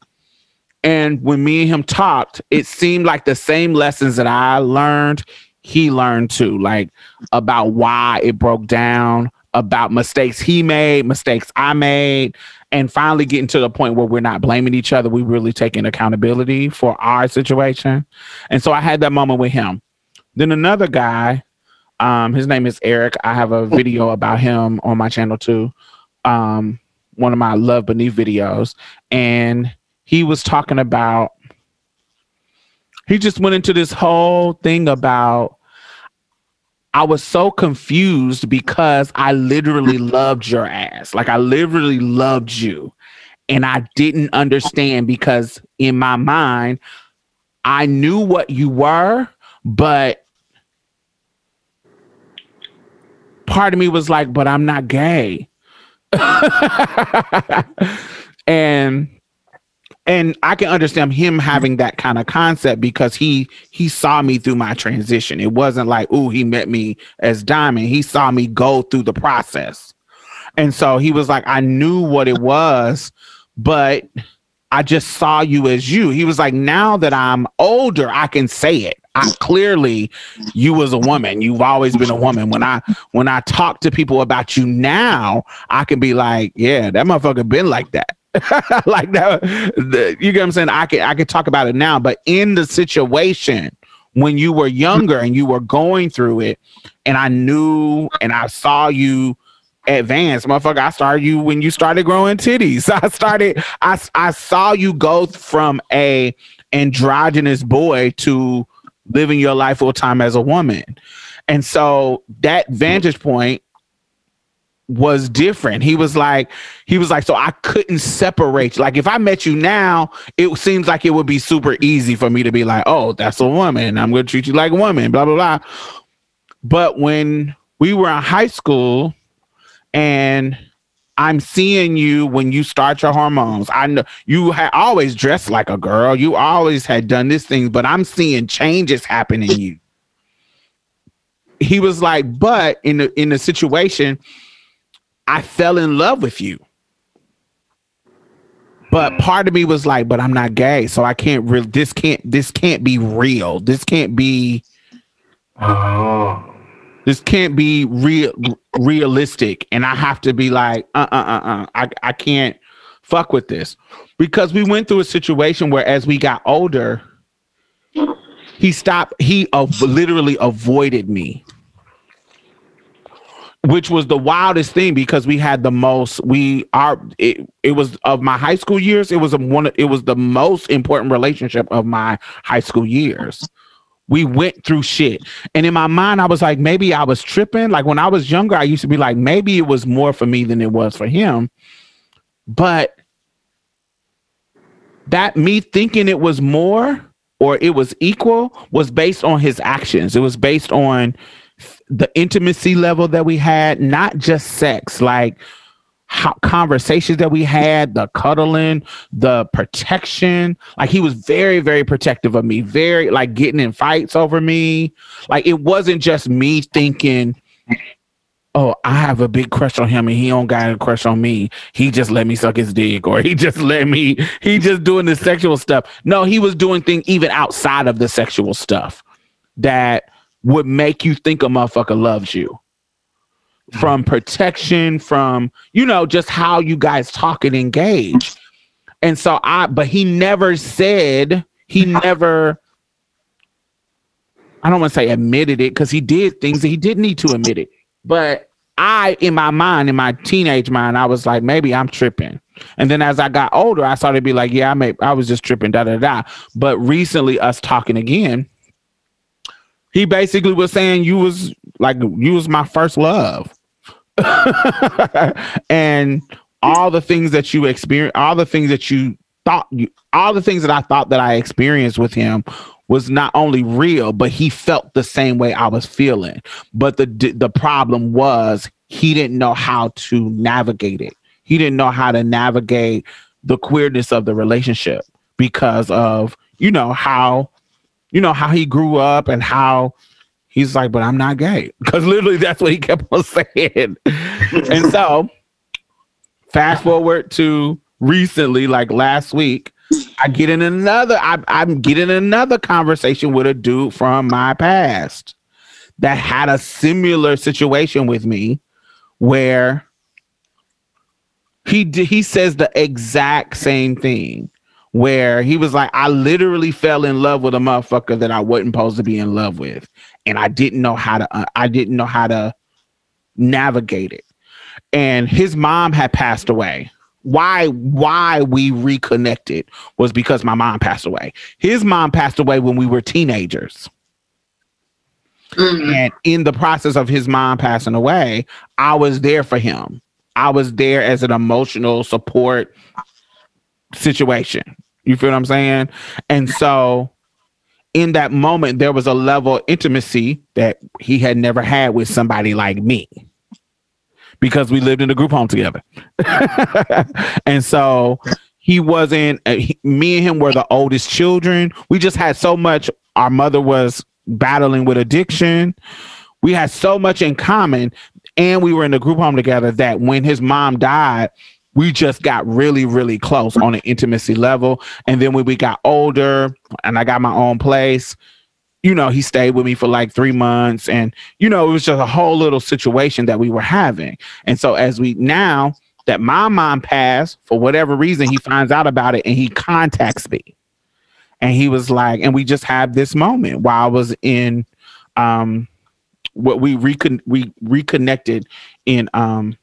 And when me and him talked, it seemed like the same lessons that I learned, he learned too, like about why it broke down, about mistakes he made, mistakes I made, and finally getting to the point where we're not blaming each other. We really taking accountability for our situation. And so I had that moment with him. Then another guy, um, his name is Eric. I have a video about him on my channel too. Um, one of my Love Beneath videos. And he was talking about he just went into this whole thing about I was so confused because I literally loved your ass. Like I literally loved you. And I didn't understand because in my mind, I knew what you were, but part of me was like, but I'm not gay. and and I can understand him mm-hmm. having that kind of concept because he he saw me through my transition. It wasn't like, oh, he met me as Diamond. He saw me go through the process. And so he was like, I knew what it was, but I just saw you as you. He was like, now that I'm older, I can say it. I clearly you was a woman. You've always been a woman. When I when I talk to people about you now, I can be like, yeah, that motherfucker been like that. like that the, you get what I'm saying? I can I can talk about it now, but in the situation when you were younger and you were going through it, and I knew and I saw you advance, motherfucker. I started you when you started growing titties. I started I I saw you go from a androgynous boy to living your life full time as a woman. And so that vantage point was different. He was like, he was like, so I couldn't separate. Like, if I met you now, it seems like it would be super easy for me to be like, oh, that's a woman. I'm going to treat you like a woman, blah, blah, blah. But when we were in high school and I'm seeing you when you start your hormones. I know you had always dressed like a girl. You always had done this thing, but I'm seeing changes happen in you. He was like, but in the in the situation, I fell in love with you. But part of me was like, but I'm not gay, so I can't really this can't this can't be real. This can't be Oh. this can't be real realistic. And I have to be like, uh uh uh uh. I, I can't fuck with this. Because we went through a situation where as we got older, he stopped he literally avoided me which was the wildest thing because we had the most we are it, it was of my high school years it was a one it was the most important relationship of my high school years. We went through shit. And in my mind i was like maybe i was tripping. Like when i was younger i used to be like maybe it was more for me than it was for him. But that me thinking it was more or it was equal was based on his actions. It was based on the intimacy level that we had, not just sex, like conversations that we had, the cuddling, the protection. Like he was very, very protective of me, very like getting in fights over me. Like it wasn't just me thinking, oh, I have a big crush on him and he don't got a crush on me. He just let me suck his dick or he just let me, he just doing the sexual stuff. No, he was doing things even outside of the sexual stuff that would make you think a motherfucker loves you. Hmm. From protection, from, you know, just how you guys talk and engage. And so I, but he never said, he never, I don't want to say admitted it because he did things that he didn't need to admit it. But I, in my mind, in my teenage mind, I was like, maybe I'm tripping. And then as I got older, I started to be like, yeah, I may, I was just tripping, da da da. But recently, us talking again, he basically was saying you was like you was my first love, and all the things that you experience, all the things that you thought you, all the things that I thought that I experienced with him was not only real, but he felt the same way I was feeling. But the the problem was he didn't know how to navigate it. He didn't know how to navigate the queerness of the relationship because of you know how you know how he grew up and how he's like, but I'm not gay because literally that's what he kept on saying. and so, fast forward to recently, like last week, I get in another. I, I'm getting another conversation with a dude from my past that had a similar situation with me, where he he says the exact same thing. Where he was like, I literally fell in love with a motherfucker that I wasn't supposed to be in love with, and I didn't know how to. Uh, I didn't know how to navigate it. And his mom had passed away why why we reconnected was because my mom passed away. His mom passed away when we were teenagers. Mm-hmm. And in the process of his mom passing away, I was there for him. I was there as an emotional support situation. You feel what I'm saying? And so in that moment, there was a level of intimacy that he had never had with somebody like me because we lived in a group home together. and so he wasn't, uh, he, me and him were the oldest children. We just had so much. Our mother was battling with addiction. We had so much in common. And we were in a group home together that when his mom died, we just got really, really close on an intimacy level. And then when we got older and I got my own place, you know, he stayed with me for like three months. And, you know, it was just a whole little situation that we were having. And so as we now that my mom passed, for whatever reason, he finds out about it and he contacts me. And he was like, and we just had this moment while I was in um what we recon we reconnected in um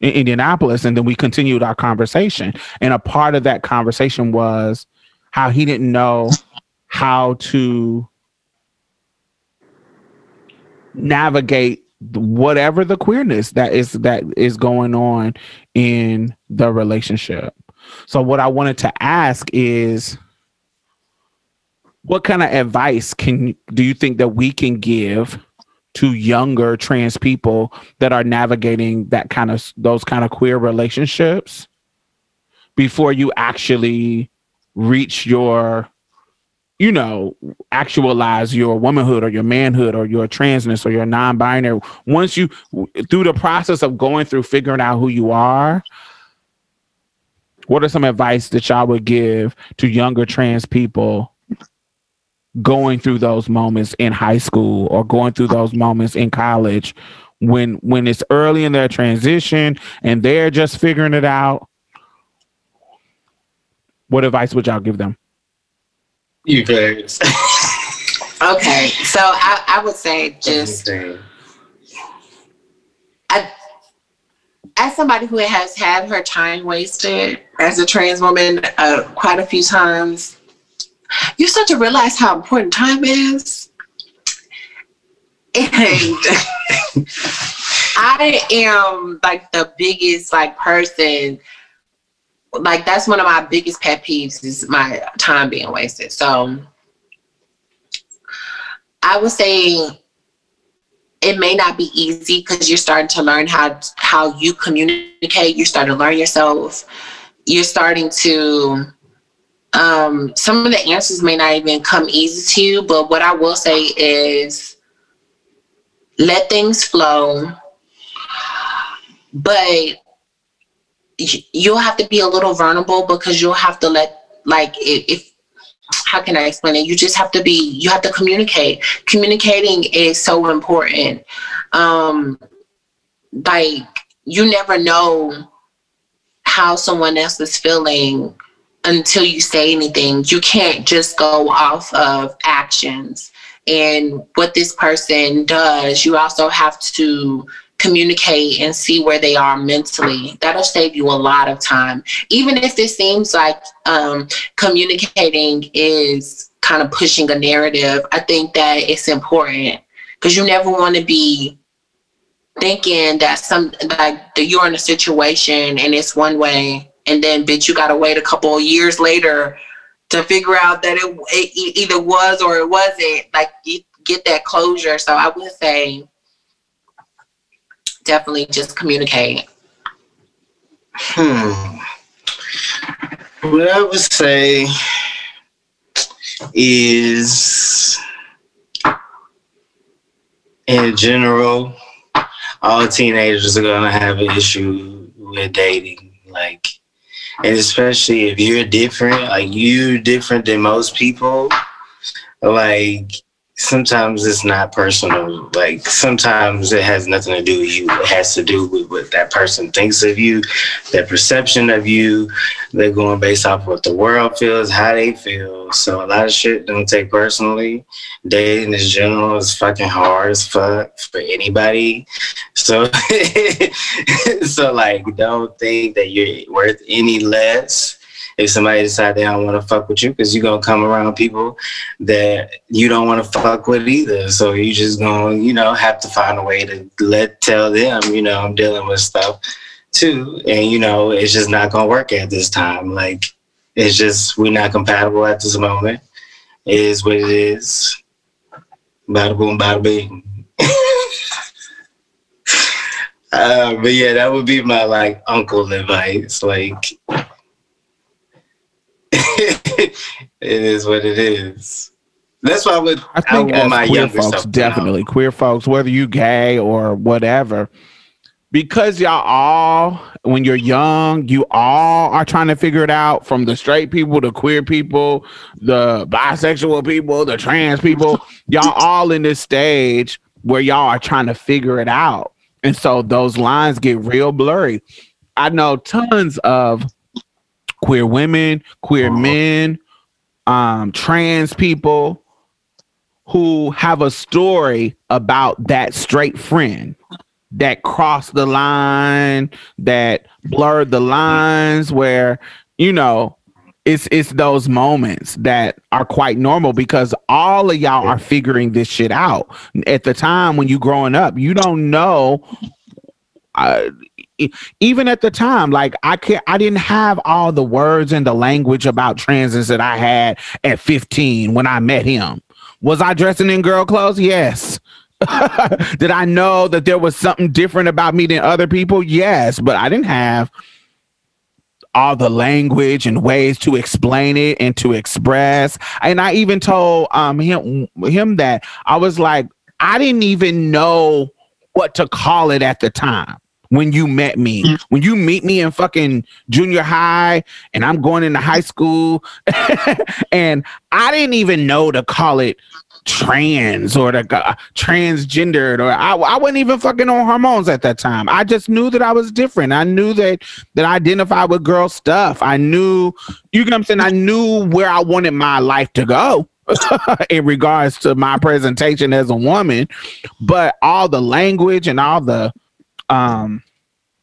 in Indianapolis and then we continued our conversation. And a part of that conversation was how he didn't know how to navigate whatever the queerness that is that is going on in the relationship. So what I wanted to ask is what kind of advice can do you think that we can give to younger trans people that are navigating that kind of those kind of queer relationships before you actually reach your you know, actualize your womanhood or your manhood or your transness or your non-binary. Once you through the process of going through figuring out who you are, what are some advice that y'all would give to younger trans people going through those moments in high school or going through those moments in college when when it's early in their transition and they're just figuring it out? What advice would y'all give them? You guys. Okay, so I, I would say just I, as somebody who has had her time wasted as a trans woman uh, quite a few times, you start to realize how important time is. And I am like the biggest like person. Like that's one of my biggest pet peeves is my time being wasted. So I would say it may not be easy because you're starting to learn how how you communicate. You're starting to learn yourself. You're starting to um, some of the answers may not even come easy to you, but what I will say is let things flow. But you'll have to be a little vulnerable because you'll have to let like if, how can I explain it? You just have to be, you have to communicate. Communicating is so important. Um, like, you never know how someone else is feeling until you say anything. You can't just go off of actions and what this person does. You also have to communicate and see where they are mentally. That'll save you a lot of time. Even if it seems like um, communicating is kind of pushing a narrative, I think that it's important because you never want to be thinking that some like that you're in a situation and it's one way and then bitch you gotta wait a couple of years later to figure out that it, it either was or it wasn't like get that closure so i would say definitely just communicate. Hmm. What I would say is, in general, all teenagers are gonna have an issue with dating. Like, and especially if you're different, like you're different than most people, like sometimes it's not personal. Like sometimes it has nothing to do with you. It has to do with what that person thinks of you, their perception of you. They're going based off what the world feels, how they feel. So a lot of shit don't take personally. Dating in general is fucking hard as fuck for anybody. So so like don't think that you're worth any less if somebody decide they don't want to fuck with you because you're gonna come around people that you don't want to fuck with either. So you just gonna you know have to find a way to let tell them you know i'm dealing with stuff too. And you know it's just not gonna work at this time. Like it's just we're not compatible at this moment. It is what it is. Bada boom bada bing. Uh, but yeah that would be my like uncle advice. Like it is what it is. That's why I would. I think I as my queer folks, self to know. definitely queer folks, whether you gay or whatever, because y'all all, when you're young, you all are trying to figure it out. From the straight people, the queer people, the bisexual people, the trans people, y'all all in this stage where y'all are trying to figure it out, and so those lines get real blurry. I know tons of queer women, queer men, um, trans people who have a story about that straight friend that crossed the line, that blurred the lines, where you know it's it's those moments that are quite normal because all of y'all are figuring this shit out. At the time when you growing up, you don't know. Uh, even at the time, like I can't, I didn't have all the words and the language about transes that I had at 15 when I met him. Was I dressing in girl clothes? Yes. Did I know that there was something different about me than other people? Yes, but I didn't have all the language and ways to explain it and to express. And I even told um him him that I was like, I didn't even know what to call it at the time when you met me. When you meet me in fucking junior high and I'm going into high school and I didn't even know to call it trans or the uh, transgendered or I, I wasn't even fucking on hormones at that time. I just knew that I was different. I knew that that I identified with girl stuff. I knew you know what I'm saying. I knew where I wanted my life to go. in regards to my presentation as a woman, but all the language and all the um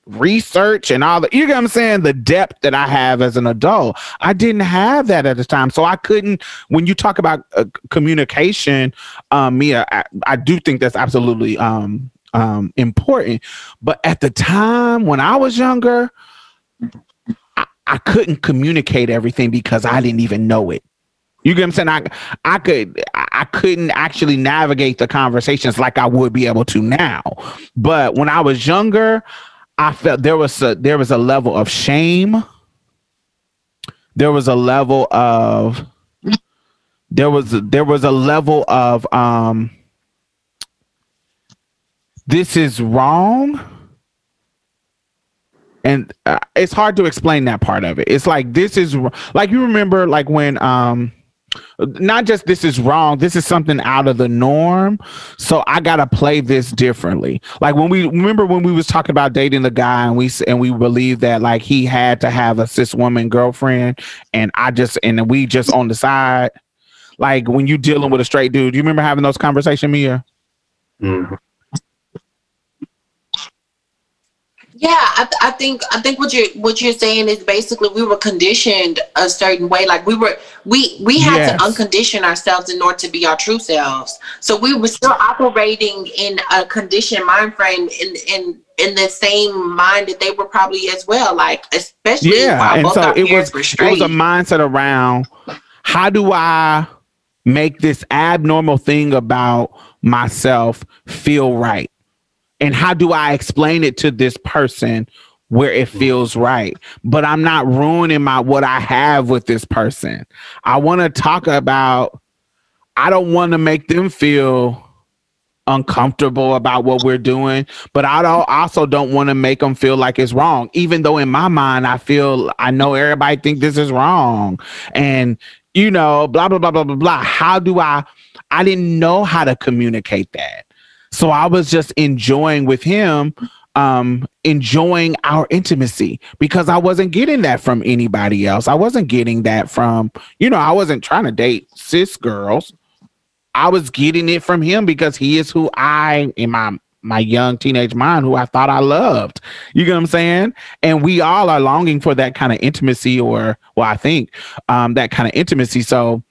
research and all the you know what I'm saying? The depth that I have as an adult. I didn't have that at the time. So I couldn't when you talk about uh, communication um Mia I, I do think that's absolutely um um important. But at the time when I was younger I, I couldn't communicate everything because I didn't even know it you get what I'm saying? I I could I couldn't actually navigate the conversations like I would be able to now. But when I was younger, I felt there was a there was a level of shame. There was a level of there was there was a level of um this is wrong and uh, it's hard to explain that part of it it's like this is like you remember like when um not just this is wrong this is something out of the norm. So i gotta play this differently. Like when we remember when we was talking about dating the guy and we and we believe that like he had to have a cis woman girlfriend and i just and we just on the side? Like when you dealing with a straight dude you remember having those conversations mia? Mhm. Yeah, I, th- I think I think what you're what you're saying is basically we were conditioned a certain way. Like we were we we had Yes. to uncondition ourselves in order to be our true selves. So we were still operating in a conditioned mind frame in in in the same mind that they were probably as well. Like especially yeah and so it was it was a mindset around how do i make this abnormal thing about myself feel right and how do i explain it to this person where it feels right? But i'm not ruining my what i have with this person. I want to talk about i don't want to make them feel uncomfortable about what we're doing but i don't also don't want to make them feel like it's wrong even though in my mind i feel i know everybody think this is wrong. And you know blah blah blah blah blah blah. How do i i didn't know how to communicate that so i was just enjoying with him um enjoying our intimacy because i wasn't getting that from anybody else i wasn't getting that from you know i wasn't trying to date cis girls I was getting it from him because he is who I in my my young teenage mind who I thought I loved. You get what I'm saying? And we all are longing for that kind of intimacy or well, I think um that kind of intimacy. So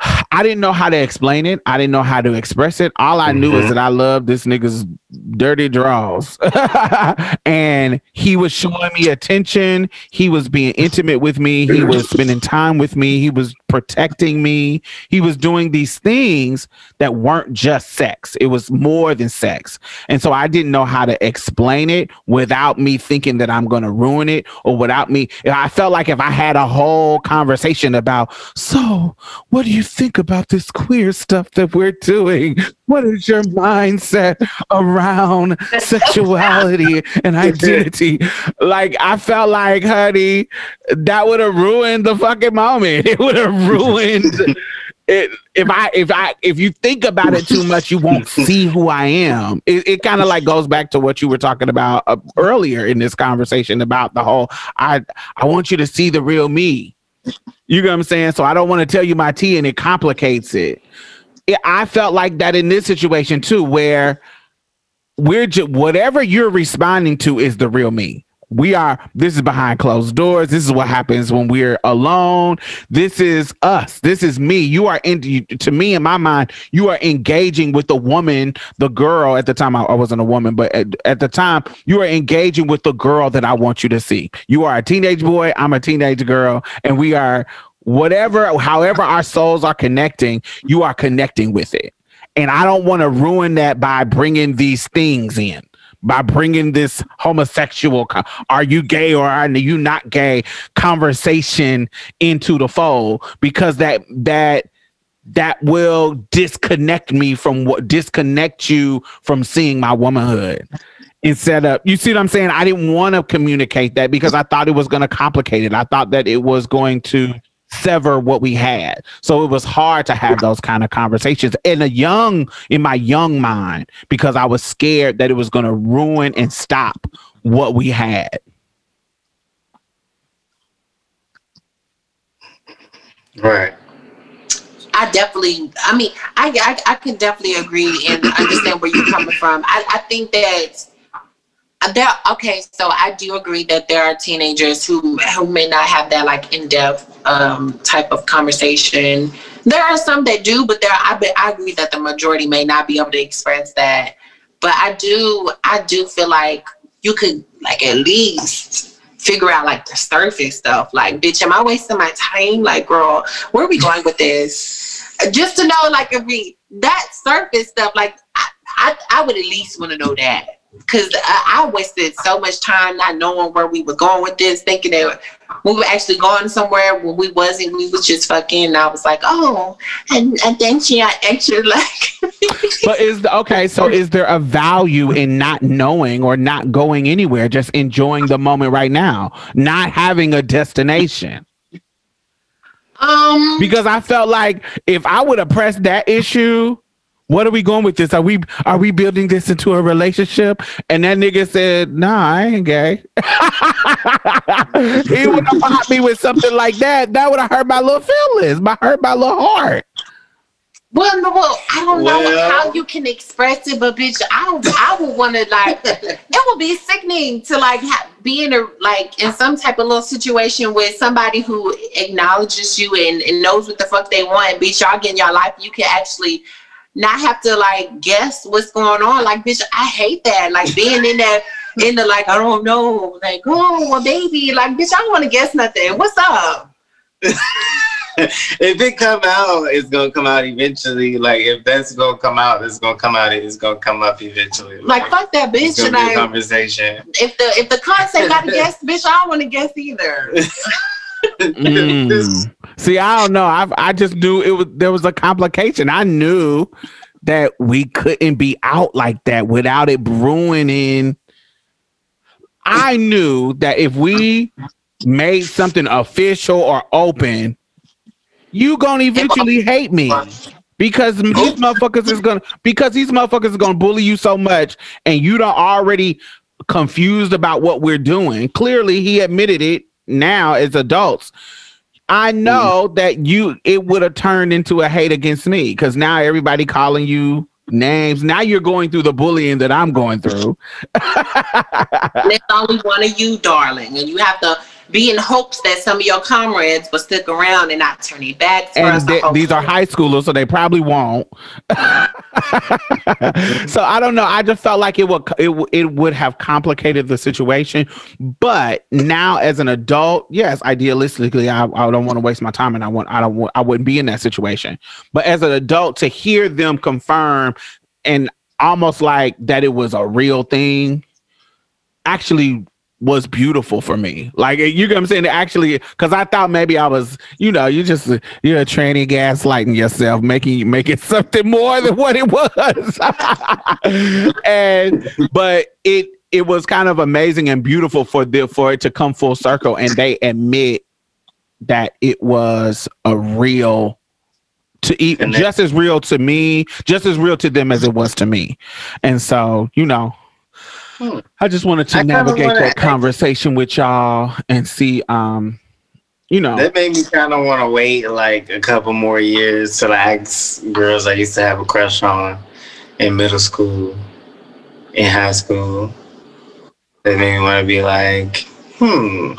I didn't know how to explain it. I didn't know how to express it. All I knew is mm-hmm. that I love this nigga's dirty draws. and he was showing me attention. He was being intimate with me. He was spending time with me. He was protecting me. He was doing these things that weren't just sex. It was more than sex. And so I didn't know how to explain it without me thinking that I'm going to ruin it or without me. I felt like if I had a whole conversation about, so what do you think about this queer stuff that we're doing? What is your mindset around sexuality and identity? Like, I felt like, honey, that would have ruined the fucking moment. It would have ruined it. If I, if I, if you think about it too much, you won't see who I am. It, it kind of like goes back to what you were talking about uh, earlier in this conversation about the whole. I, I want you to see the real me. You know what I'm saying? So I don't want to tell you my tea and it complicates it. I felt like that in this situation too, where we're just whatever you're responding to is the real me. We are, this is behind closed doors. This is what happens when we're alone. This is us. This is me. You are in, to me, in my mind, you are engaging with the woman, the girl. At the time, I, I wasn't a woman, but at, at the time, you are engaging with the girl that I want you to see. You are a teenage boy. I'm a teenage girl. And we are, whatever, however our souls are connecting, you are connecting with it. And I don't want to ruin that by bringing these things in, by bringing this homosexual, are you gay or are you not gay conversation into the fold because that, that, that will disconnect me from what disconnect you from seeing my womanhood instead of you see what I'm saying? I didn't want to communicate that because I thought it was going to complicate it. I thought that it was going to sever what we had. So it was hard to have those kind of conversations in a young, in my young mind, because I was scared that it was going to ruin and stop what we had. Right. I definitely, I mean, I, I, I can definitely agree and understand where you're coming from. I, I think that uh, there, okay, so I do agree that there are teenagers who who may not have that like in depth um, type of conversation. There are some that do, but there I be, I agree that the majority may not be able to express that. But I do I do feel like you could like at least figure out like the surface stuff. Like, bitch, am I wasting my time? Like, girl, where are we going with this? Just to know, like, if we that surface stuff, like, I I, I would at least want to know that because I, I, wasted so much time not knowing where we were going with this, thinking that we were actually going somewhere when we wasn't. We was just fucking. And I was like, oh, and, and then she I actually like. but is the, okay? So is there a value in not knowing or not going anywhere, just enjoying the moment right now, not having a destination? Um, because I felt like if I would have pressed that issue what are we going with this? Are we are we building this into a relationship? And that nigga said, Nah, I ain't gay. he would have popped me with something like that. That would have hurt my little feelings, my hurt my little heart. Well, no, well, I don't well, know how you can express it, but bitch, I don't. I would want to like. it would be sickening to like ha- be in a like in some type of little situation with somebody who acknowledges you and, and knows what the fuck they want. Bitch, y'all getting your life. You can actually not have to like guess what's going on. Like, bitch, I hate that. Like being in that in the like, I don't know, like, oh well baby, like bitch, I don't wanna guess nothing. What's up? if it come out, it's gonna come out eventually. Like if that's gonna come out, it's gonna come out. It's gonna come up eventually. Like, like fuck that bitch. It's conversation. If the if the concept got to guess, bitch, I don't want to guess either. mm. See, I don't know. I I just knew it was there was a complication. I knew that we couldn't be out like that without it ruining. I knew that if we made something official or open, you gonna eventually hate me because these motherfuckers is gonna because these motherfuckers is gonna bully you so much and you don't already confused about what we're doing. Clearly, he admitted it now as adults. I mm-hmm. know mm. that you it would have turned into a hate against me because now everybody calling you names. Now you're going through the bullying that I'm going through. it's only one of you, darling, and you have to be in hopes that some of your comrades will stick around and not turn their backs. And these are high schoolers, so they probably won't. so I don't know. I just felt like it would it it would have complicated the situation. But now, as an adult, yes, idealistically, I, I don't want to waste my time, and I want I don't want, I wouldn't be in that situation. But as an adult, to hear them confirm and almost like that it was a real thing actually was beautiful for me. Like you know what I'm saying? Actually, because I thought maybe I was, you know, you just you're a tranny gaslighting yourself, making making something more than what it was. and but it it was kind of amazing and beautiful for the for it to come full circle and they admit that it was a real to eat just as real to me, just as real to them as it was to me. And so, you know, I just wanted to I navigate wanna, that conversation with y'all and see um you know that made me kind of want to wait like a couple more years to like girls I used to have a crush on in middle school, in high school. That made me want to be like, hmm,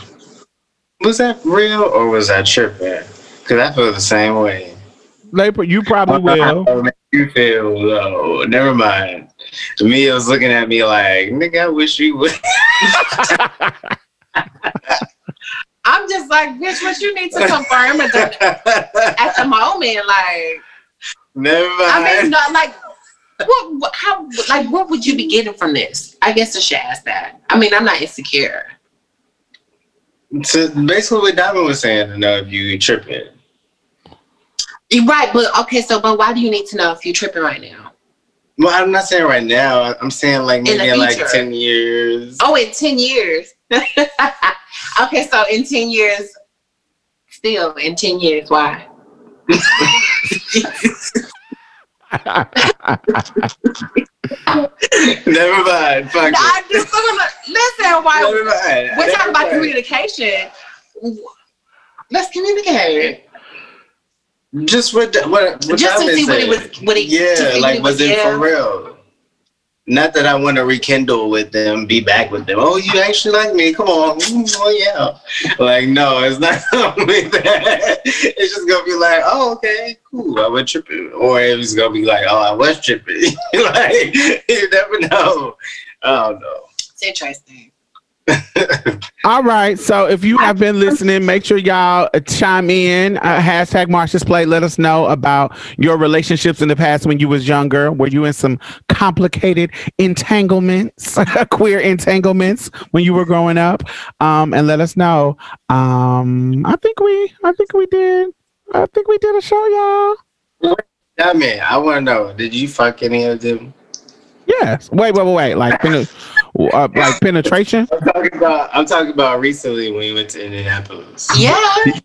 was that real or was that tripping? Because I feel the same way. Laper, you probably oh, will. You feel though. Never mind. Mia was looking at me like, nigga, I wish you would. I'm just like, bitch, what you need to confirm at the, at the moment, like. Never mind. I mean, not like what, what, how like what would you be getting from this? I guess I should ask that. I mean, I'm not insecure. So basically, what Diamond was saying to know if you tripping. Right, but okay, so but why do you need to know if you're tripping right now? Well, I'm not saying right now. I'm saying like maybe in, in like ten years. Oh, in ten years. okay, so in ten years, still in ten years, why? Never mind. Fuck no, I just listen, why Never mind. we're Never talking mind. about communication. Let's communicate. Just what what, what Just to see what it was- what to yeah, like was was- it yeah. for real? Not that I want to rekindle with them, be back with them. Oh, you actually like me? Come on, Mm, oh yeah. Like no, it's not gonna be that. It's just gonna be like, oh okay, cool. I was tripping, or it was gonna be like, oh, I was tripping. like you never know. I don't know. It's interesting. All right. So if you have been listening, make sure y'all chime in. Uh, hashtag Marsha's Plate. Let us know about your relationships in the past when you was younger. Were you in some complicated entanglements, queer entanglements when you were growing up? Um, and let us know. Um, I think we, I think we did. I think we did a show, y'all. I mean, I want to know. Did you fuck any of them? Yes. Wait, wait, wait, wait. Like, pen- uh, like penetration. I'm talking about. I'm talking about recently when we went to Indianapolis. Yeah.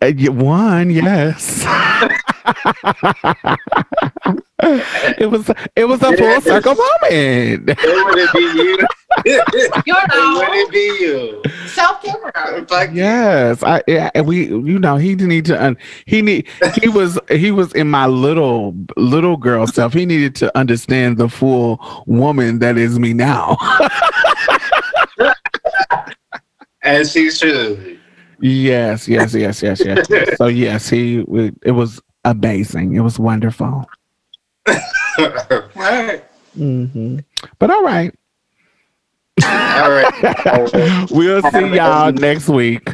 Uh, One, yes. it was it was a full circle moment. It wouldn't be you. You it know, wouldn't be you. self care. Yes, I yeah, we you know he need to un, he need he was he was in my little little girl self. He needed to understand the full woman that is me now. And she should. yes, yes, yes, yes, yes. So yes, he it was amazing. It was wonderful. Right. hmm But all right, All right. we'll see y'all next week.